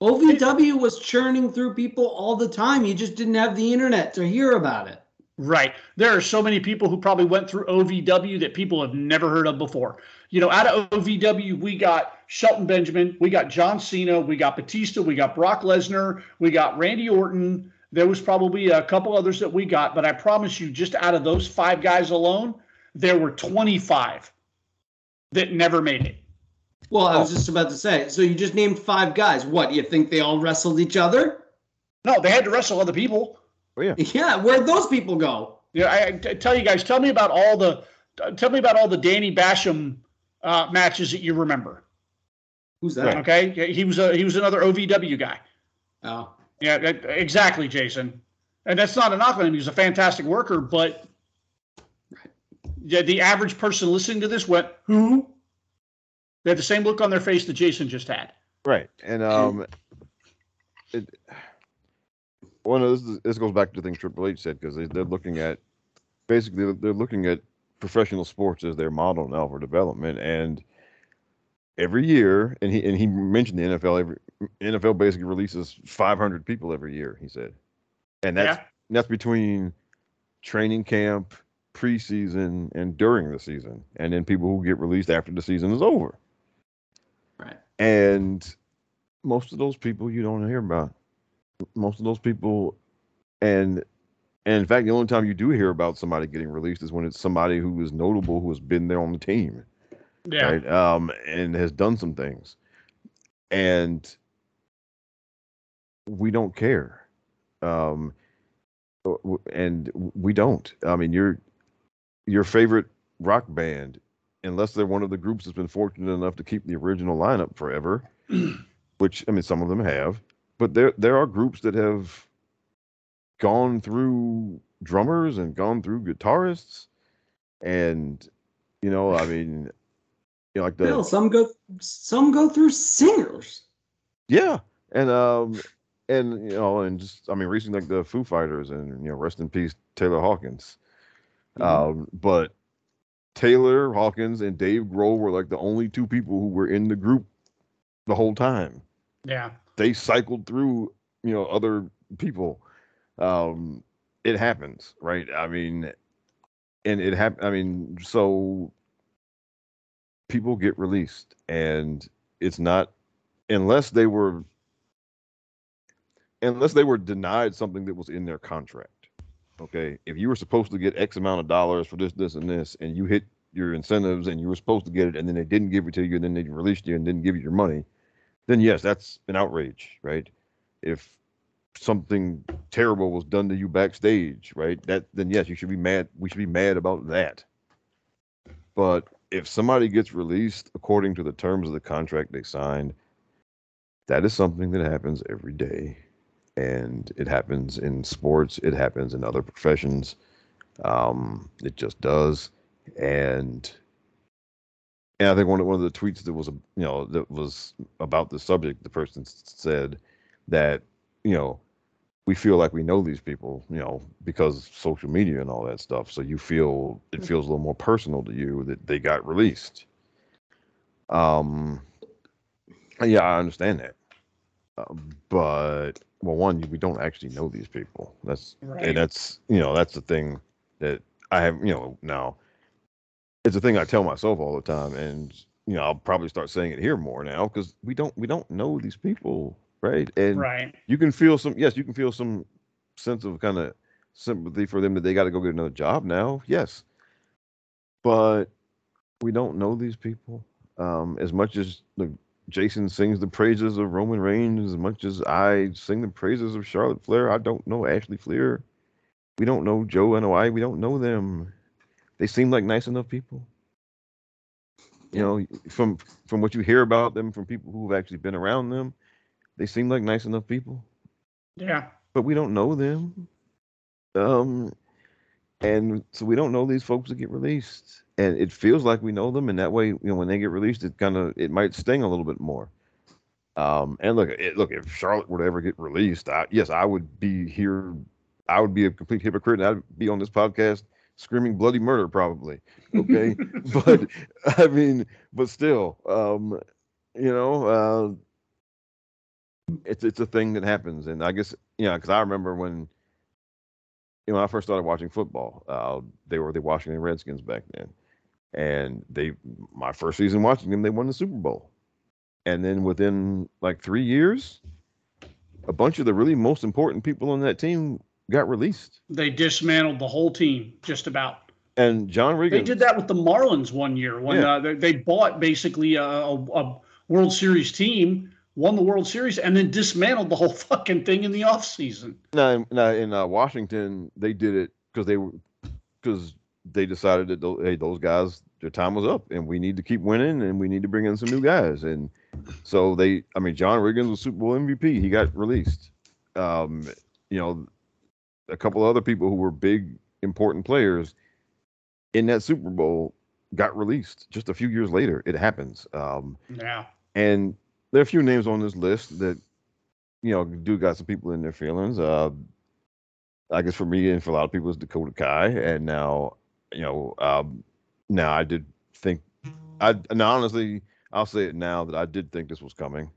OVW was churning through people all the time. You just didn't have the internet to hear about it. Right. There are so many people who probably went through OVW that people have never heard of before. You know, out of OVW, we got Shelton Benjamin, we got John Cena, we got Batista, we got Brock Lesnar, we got Randy Orton. There was probably a couple others that we got, but I promise you, just out of those five guys alone, there were 25 that never made it. Well, I was just about to say, so you just named five guys. What, you think they all wrestled each other? No, they had to wrestle other people. Oh, yeah. Yeah, where'd those people go? Yeah, I, I tell you guys, tell me about all the tell me about all the Danny Basham uh, matches that you remember. Who's that? Okay, he was a he was another OVW guy. Oh, yeah, exactly, Jason. And that's not a knock on him. He's a fantastic worker, but yeah, the average person listening to this went, "Who?" They had the same look on their face that Jason just had. Right, and um, it, one of this this goes back to the thing Triple H said because they, they're looking at basically they're looking at professional sports as their model now for development and every year, and he and he mentioned the NFL. Every NFL basically releases 500 people every year. He said, and that's yeah. that's between training camp, preseason, and during the season, and then people who get released after the season is over. And most of those people you don't hear about. Most of those people, and and in fact, the only time you do hear about somebody getting released is when it's somebody who is notable who has been there on the team yeah. right? Um, and has done some things, and we don't care, um, and we don't. I mean, your your favorite rock band, unless they're one of the groups that's been fortunate enough to keep the original lineup forever, which I mean, some of them have, but there there are groups that have gone through drummers and gone through guitarists and you know i mean you know, like the Hell, some go some go through singers. yeah, and um, and you know, and just I mean, recently like the Foo Fighters, and you know, rest in peace, Taylor Hawkins. Mhm. Um, but Taylor Hawkins and Dave Grohl were like the only two people who were in the group the whole time. Yeah. They cycled through, you know, other people. Um, it happens, right? I mean, and it happened. I mean, so people get released, and it's not unless they were unless they were denied something that was in their contract. Okay, if you were supposed to get X amount of dollars for this, this, and this, and you hit your incentives and you were supposed to get it, and then they didn't give it to you, and then they released you and didn't give you your money, then yes, that's an outrage, right? If something terrible was done to you backstage, right? That then yes, you should be mad. We should be mad about that. But if somebody gets released according to the terms of the contract they signed, that is something that happens every day. And it happens in sports, it happens in other professions. Um, it just does. And and I think one of one of the tweets that was you know that was about the subject, the person said that you know we feel like we know these people, you know, because of social media and all that stuff. So you feel it feels a little more personal to you that they got released. Um, yeah, I understand that, uh, but well, one, we don't actually know these people. That's Right. and that's you know that's the thing that I have you know now. It's a thing I tell myself all the time, and you know I'll probably start saying it here more now because we don't we don't know these people, right? And Right. you can feel some yes you can feel some sense of kind of sympathy for them that they got to go get another job now yes but we don't know these people um as much as the jason sings the praises of roman reigns as much as i sing the praises of charlotte flair. I don't know ashley flair we don't know joe Anoa'i we don't know them. They seem like nice enough people. You know from from what you hear about them from people who've actually been around them they seem like nice enough people. Yeah. but we don't know them. Um, and so we don't know these folks that get released, and it feels like we know them, and that way, you know, when they get released, it kind of it might sting a little bit more. Um, and look, it, look, if Charlotte were to ever get released, I, yes, I would be here. I would be a complete hypocrite, and I'd be on this podcast screaming bloody murder, probably. Okay, but I mean, but still, um, you know, uh, it's it's a thing that happens, and I guess you know because I remember when you know when I first started watching football, uh, they were the Washington Redskins back then, and they my first season watching them, they won the Super Bowl, and then within like three years, a bunch of the really most important people on that team got released, They dismantled the whole team just about. and John Riggins. They did that with the Marlins one year when Yeah. uh, they, they bought basically a, a, a World Series team, won the World Series, and then dismantled the whole fucking thing in the offseason. Now, in- now in uh, Washington, they did it because they were because they decided that tho- hey, those guys, their time was up, and we need to keep winning, and we need to bring in some new guys, and so they, I mean, John Riggins was Super Bowl MVP. He got released. Um, you know, a couple other people who were big, important players in that Super Bowl got released just a few years later. It happens. Um, Yeah. and there are a few names on this list that, you know, do got some people in their feelings. Uh, I guess for me and for a lot of people, it's Dakota Kai. And now, you know, um, now I did think, I now honestly, I'll say it now that I did think this was coming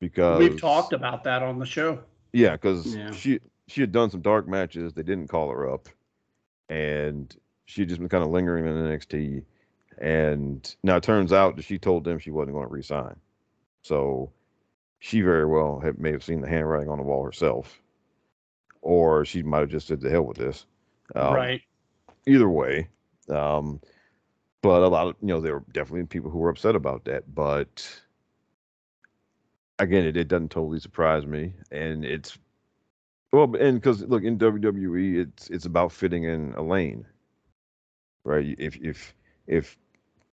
because We've talked about that on the show. yeah, because Yeah. she she had done some dark matches. They didn't call her up, and she just been kind of lingering in NXT. And now it turns out that she told them she wasn't going to resign. So she very well have, may have seen the handwriting on the wall herself, or she might have just said, "The hell with this." Um, right. Either way, um, but a lot of you know there were definitely people who were upset about that. But again, it, it doesn't totally surprise me, and it's well, and because look in WWE, it's it's about fitting in a lane, right? If if if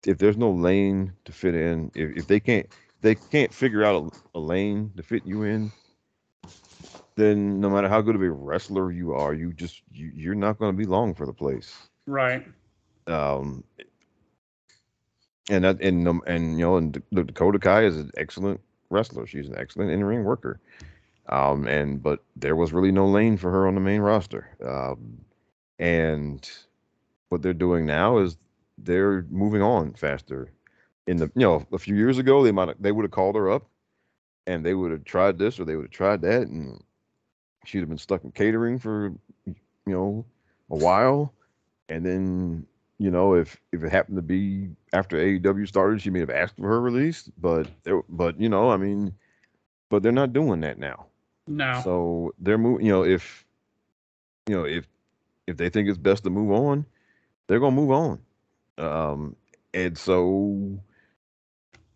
if there's no lane to fit in, if, if they can't they can't figure out a, a lane to fit you in, then no matter how good of a wrestler you are, you just you, you're not going to be long for the place. Right. Um, and that and um, and you know and D- Dakota Kai is an excellent wrestler. She's an excellent in ring worker. Um, and but there was really no lane for her on the main roster. Um, and what they're doing now is they're moving on faster. In the you know a few years ago they might they would have called her up, and they would have tried this or they would have tried that, and she'd have been stuck in catering for you know a while, and then you know if if it happened to be after AEW started, she may have asked for her release, but there, but you know I mean, but they're not doing that now. No. So they're moving. You know, if you know if if they think it's best to move on, they're gonna move on. Um, and so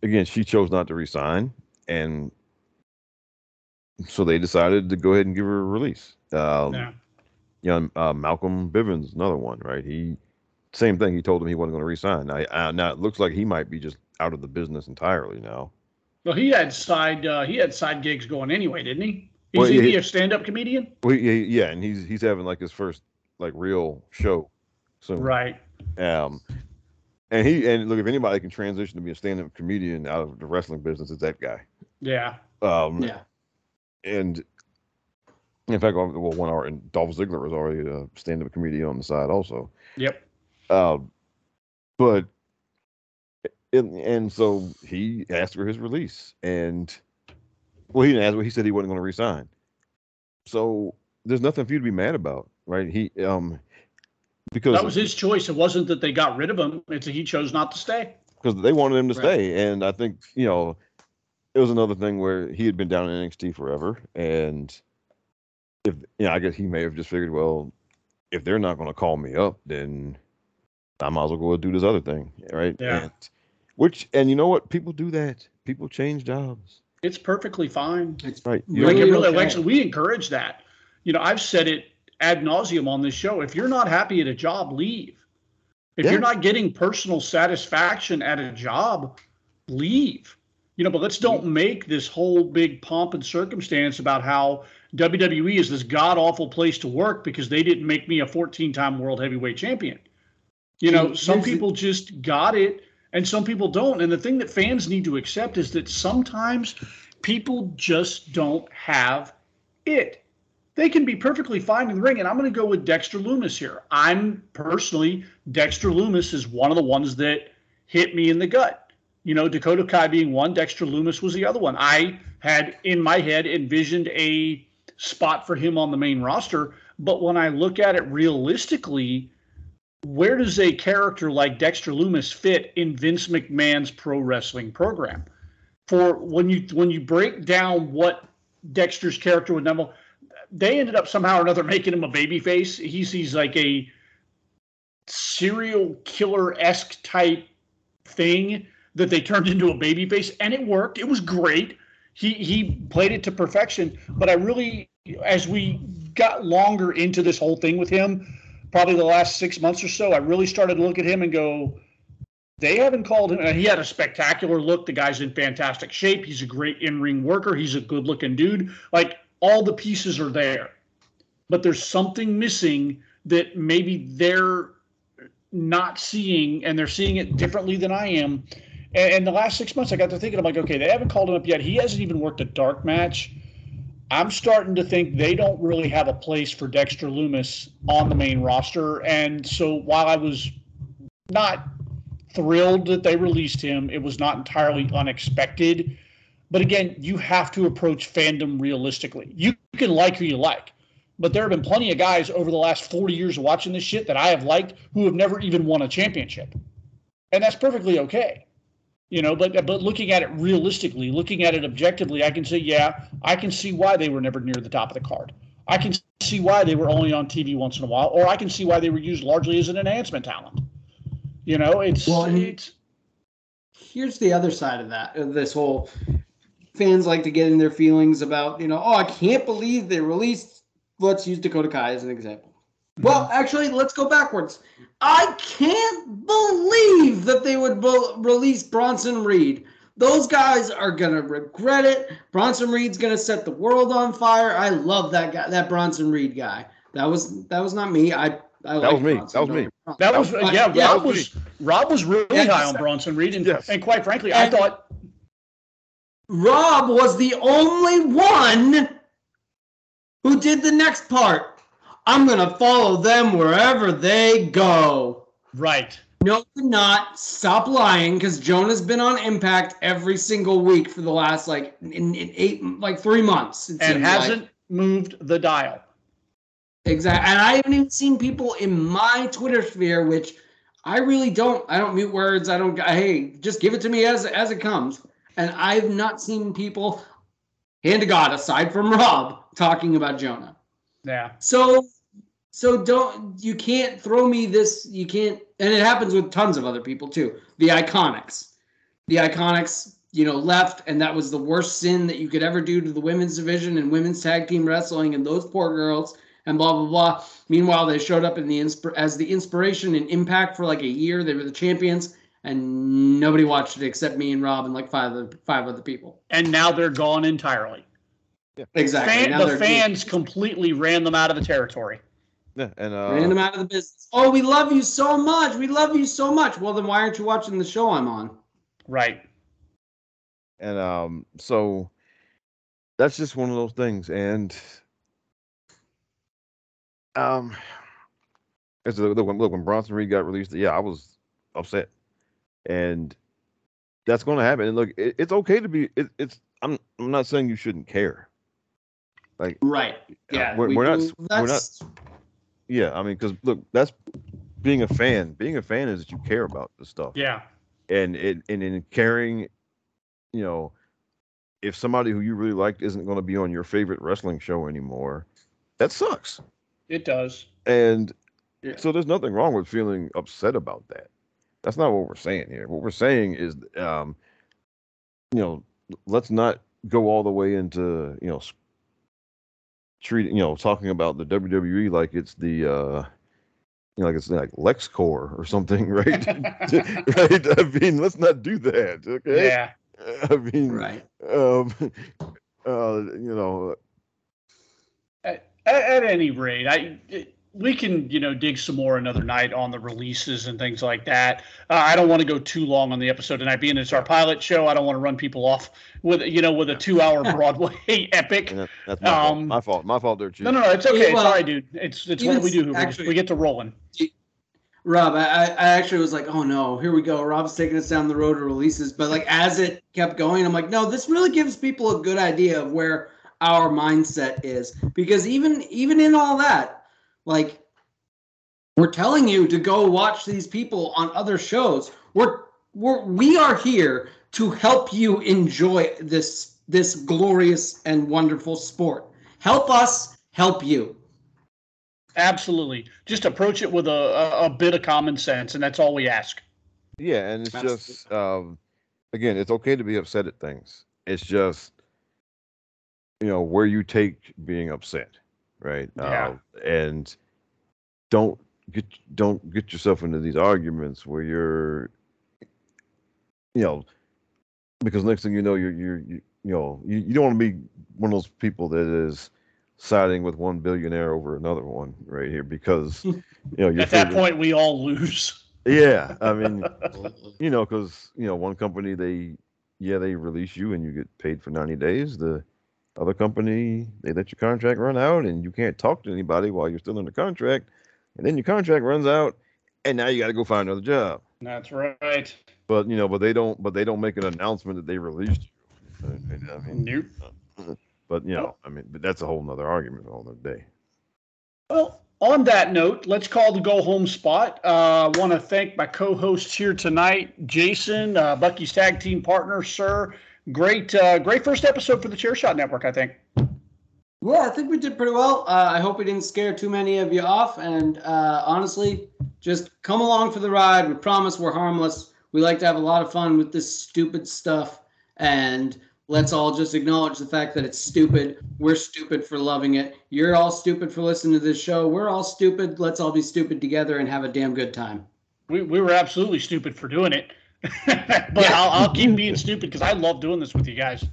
again, she chose not to resign, and so they decided to go ahead and give her a release. Um, yeah. You know, uh, Malcolm Bivens, another one, right? He same thing. He told him he wasn't going to resign. Now, uh, now it looks like he might be just out of the business entirely now. Well, he had side uh, he had side gigs going anyway, didn't he? Is Well, he, he he- a stand up comedian? Well, yeah, yeah, and he's he's having like his first like real show soon. Right. Um, and he and look, if anybody can transition to be a stand-up comedian out of the wrestling business, it's that guy. Yeah. Um, Yeah. And in fact, well, one hour and Dolph Ziggler was already a stand-up comedian on the side also. Yep. Um, but and, and so he asked for his release, and well, he didn't ask. He said he wasn't going to resign. So there's nothing for you to be mad about, right? He um because That was his choice. It wasn't that they got rid of him. It's that he chose not to stay. because they wanted him to Right. stay. And I think you know it was another thing where he had been down in NXT forever, and if you know, I guess he may have just figured, well, if they're not going to call me up, then I might as well go and do this other thing, right? Yeah. And, which and you know what? People do that. People change jobs, It's perfectly fine. It's right? You Like, it Really really, okay. actually, we encourage that. You know, I've said it ad nauseum on this show. If you're not happy at a job, leave. If Yeah. you're not getting personal satisfaction at a job, leave. You know, but let's don't make this whole big pomp and circumstance about how WWE is this god awful place to work because they didn't make me a 14 time world heavyweight champion. You know, some people just got it and some people don't. And the thing that fans need to accept is that sometimes people just don't have it. They can be perfectly fine in the ring. And I'm going to go with Dexter Loomis here. I'm personally, Dexter Loomis is one of the ones that hit me in the gut. You know, Dakota Kai being one, Dexter Loomis was the other one. I had in my head envisioned a spot for him on the main roster. But when I look at it realistically, where does a character like Dexter Loomis fit in Vince McMahon's pro wrestling program? For when you when you break down what Dexter's character would never, they ended up somehow or another making him a babyface. He's he's like a serial killer esque type thing that they turned into a baby face, and it worked. It was great. He he played it to perfection. But I really, as we got longer into this whole thing with him, probably the last six months or so, I really started to look at him and go, they haven't called him. And he had a spectacular look. The guy's in fantastic shape. He's a great in ring worker. He's a good looking dude. Like all the pieces are there, but there's something missing that maybe they're not seeing and they're seeing it differently than I am. And, and the last six months, I got to thinking, I'm like, okay, they haven't called him up yet. He hasn't even worked a dark match. I'm starting to think they don't really have a place for Dexter Loomis on the main roster. And so while I was not thrilled that they released him, it was not entirely unexpected. But again, you have to approach fandom realistically. You can like who you like, but there have been plenty of guys over the last 40 years of watching this shit that I have liked who have never even won a championship. And that's perfectly okay. You know, but but looking at it realistically, looking at it objectively, I can say, yeah, I can see why they were never near the top of the card. I can see why they were only on TV once in a while, or I can see why they were used largely as an enhancement talent. You know, it's Well, it's here's the other side of that of this whole fans like to get in their feelings about you know oh i can't believe they released let's use dakota kai as an example well actually let's go backwards i can't believe that they would bo- release bronson reed those guys are gonna regret it bronson reed's gonna set the world on fire i love that guy that bronson reed guy that was that was not me i I That was me. Bronson, That was me. get. That was But, yeah. yeah, Rob was Rob was really Yeah, high on Bronson Reed, and, Yes. and quite frankly, I thought Rob was the only one who did the next part. I'm gonna follow them wherever they go. right. No, you're not. Stop lying, because Jonah's been on Impact every single week for the last like in, in eight, like three months. it and hasn't moved the dial. Exactly. And I haven't even seen people in my Twitter sphere, which I really don't. I don't mute words. I don't. Hey, just give it to me as as it comes. And I've not seen people, hand to God, aside from Rob, talking about Jonah. Yeah. So, so don't you can't throw me this. You can't, and it happens with tons of other people too. The Iconics, the Iconics, you know, left, and that was the worst sin that you could ever do to the women's division and women's tag team wrestling, and those poor girls, and blah blah blah. Meanwhile, they showed up in the insp- as the IInspiration and impact for like a year. They were the champions, and nobody watched it except me and Rob and like five other five other people. And now they're gone entirely. Exactly. Fan, the fans completely ran them out of the territory. Yeah, and uh, Ran them out of the business. Oh, we love you so much. We love you so much. Well, then why aren't you watching the show I'm on? Right. and um, so that's just one of those things. And um, it's look when look when Bronson Reed got released. Yeah, I was upset, and that's going to happen. And look, it, it's okay to be. It, it's I'm I'm not saying you shouldn't care. Like Right. Yeah. we're, we we're not do- we're not that's- yeah. I mean, because look, that's being a fan. Being a fan is that you care about the stuff. Yeah. and it and in caring, you know, if somebody who you really liked isn't going to be on your favorite wrestling show anymore, that sucks. It does. And Yeah. so there's nothing wrong with feeling upset about that. That's not what we're saying here. What we're saying is, um, you know, let's not go all the way into you know, treating you know, talking about the WWE like it's the uh, you know, like it's like LexCorp or something, right? right? I mean, let's not do that. Okay. yeah. I mean, Right. um, uh, you know, At, at any rate, I it- we can you know dig some more another night on the releases and things like that. Uh, I don't want to go too long on the episode tonight, being it's our pilot show. I don't want to run people off with you know with a two-hour Broadway epic. and that, that's my, fault. Um, my fault. My fault there, Chief. No, no, no, it's okay. It's Well, all right, dude. It's it's what we do. We, actually- just, we get to rolling. Rob, I, I I actually was like, oh no, here we go. Rob's taking us down the road to releases. But like as it kept going, I'm like, no, this really gives people a good idea of where our mindset is. Because even even in all that, like we're telling you to go watch these people on other shows. We're we're we are here to help you enjoy this this glorious and wonderful sport. Help us help you. Absolutely. Just approach it with a, a, a bit of common sense, and that's all we ask. Yeah, and it's That's- just um again, it's okay to be upset at things. It's just you know where you take being upset, right? Yeah. Uh, and don't get don't get yourself into these arguments where you're you know because next thing you know you're you're you, you know you, you don't want to be one of those people that is siding with one billionaire over another one right here because you know At that favorite- point, we all lose. yeah i mean you know, because you know, one company they, yeah, they release you and you get paid for ninety days. The other company they let your contract run out and you can't talk to anybody while you're still under contract, and then your contract runs out, and now you got to go find another job. That's right. But you know, but they don't, but they don't make an announcement that they released you. I mean, Nope. but you know, I mean, but that's a whole nother argument for another day. Well, on that note, let's call the go home spot. Uh, I want to thank my co hosts here tonight, Jason, uh, Bucky's tag team partner, sir. Great, uh, great first episode for the Chairshot Network, I think. Yeah, I think we did pretty well. Uh, I hope we didn't scare too many of you off. And uh, honestly, just come along for the ride. We promise we're harmless. We like to have a lot of fun with this stupid stuff. And let's all just acknowledge the fact that it's stupid. We're stupid for loving it. You're all stupid for listening to this show. We're all stupid. Let's all be stupid together and have a damn good time. We, we were absolutely stupid for doing it. but. I'll, I'll keep being stupid because I love doing this with you guys.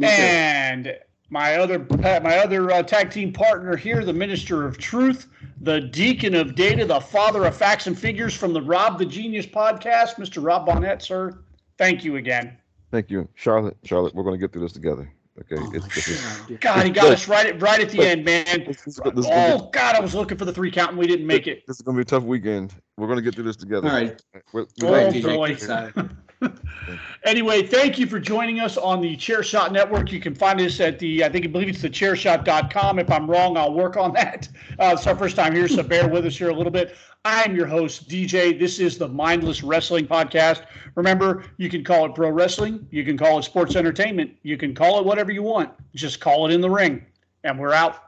And my other my other uh, tag team partner here, the Minister of Truth, the Deacon of Data, the Father of Facts and Figures from the Rob the Genius podcast, Mr. Rob Bonnet, sir. Thank you again. Thank you, Charlotte. Charlotte, we're going to get through this together. Okay. Oh it's, it's, God, he got us right at right at the end, man. This, this, this oh be, God, I was looking for the three count and we didn't make it. This is gonna be a tough weekend. We're gonna get through this together. All right. We're, we're oh, boy. anyway, thank you for joining us on the Chairshot Network. You can find us at the, I think I believe it's the chairshot.com. If I'm wrong, I'll work on that. Uh, it's our first time here, so bear with us here a little bit. I am your host, DJ. This is the Mindless Wrestling Podcast. Remember, you can call it pro wrestling, you can call it sports entertainment, you can call it whatever you want. Just call it in the ring. And we're out.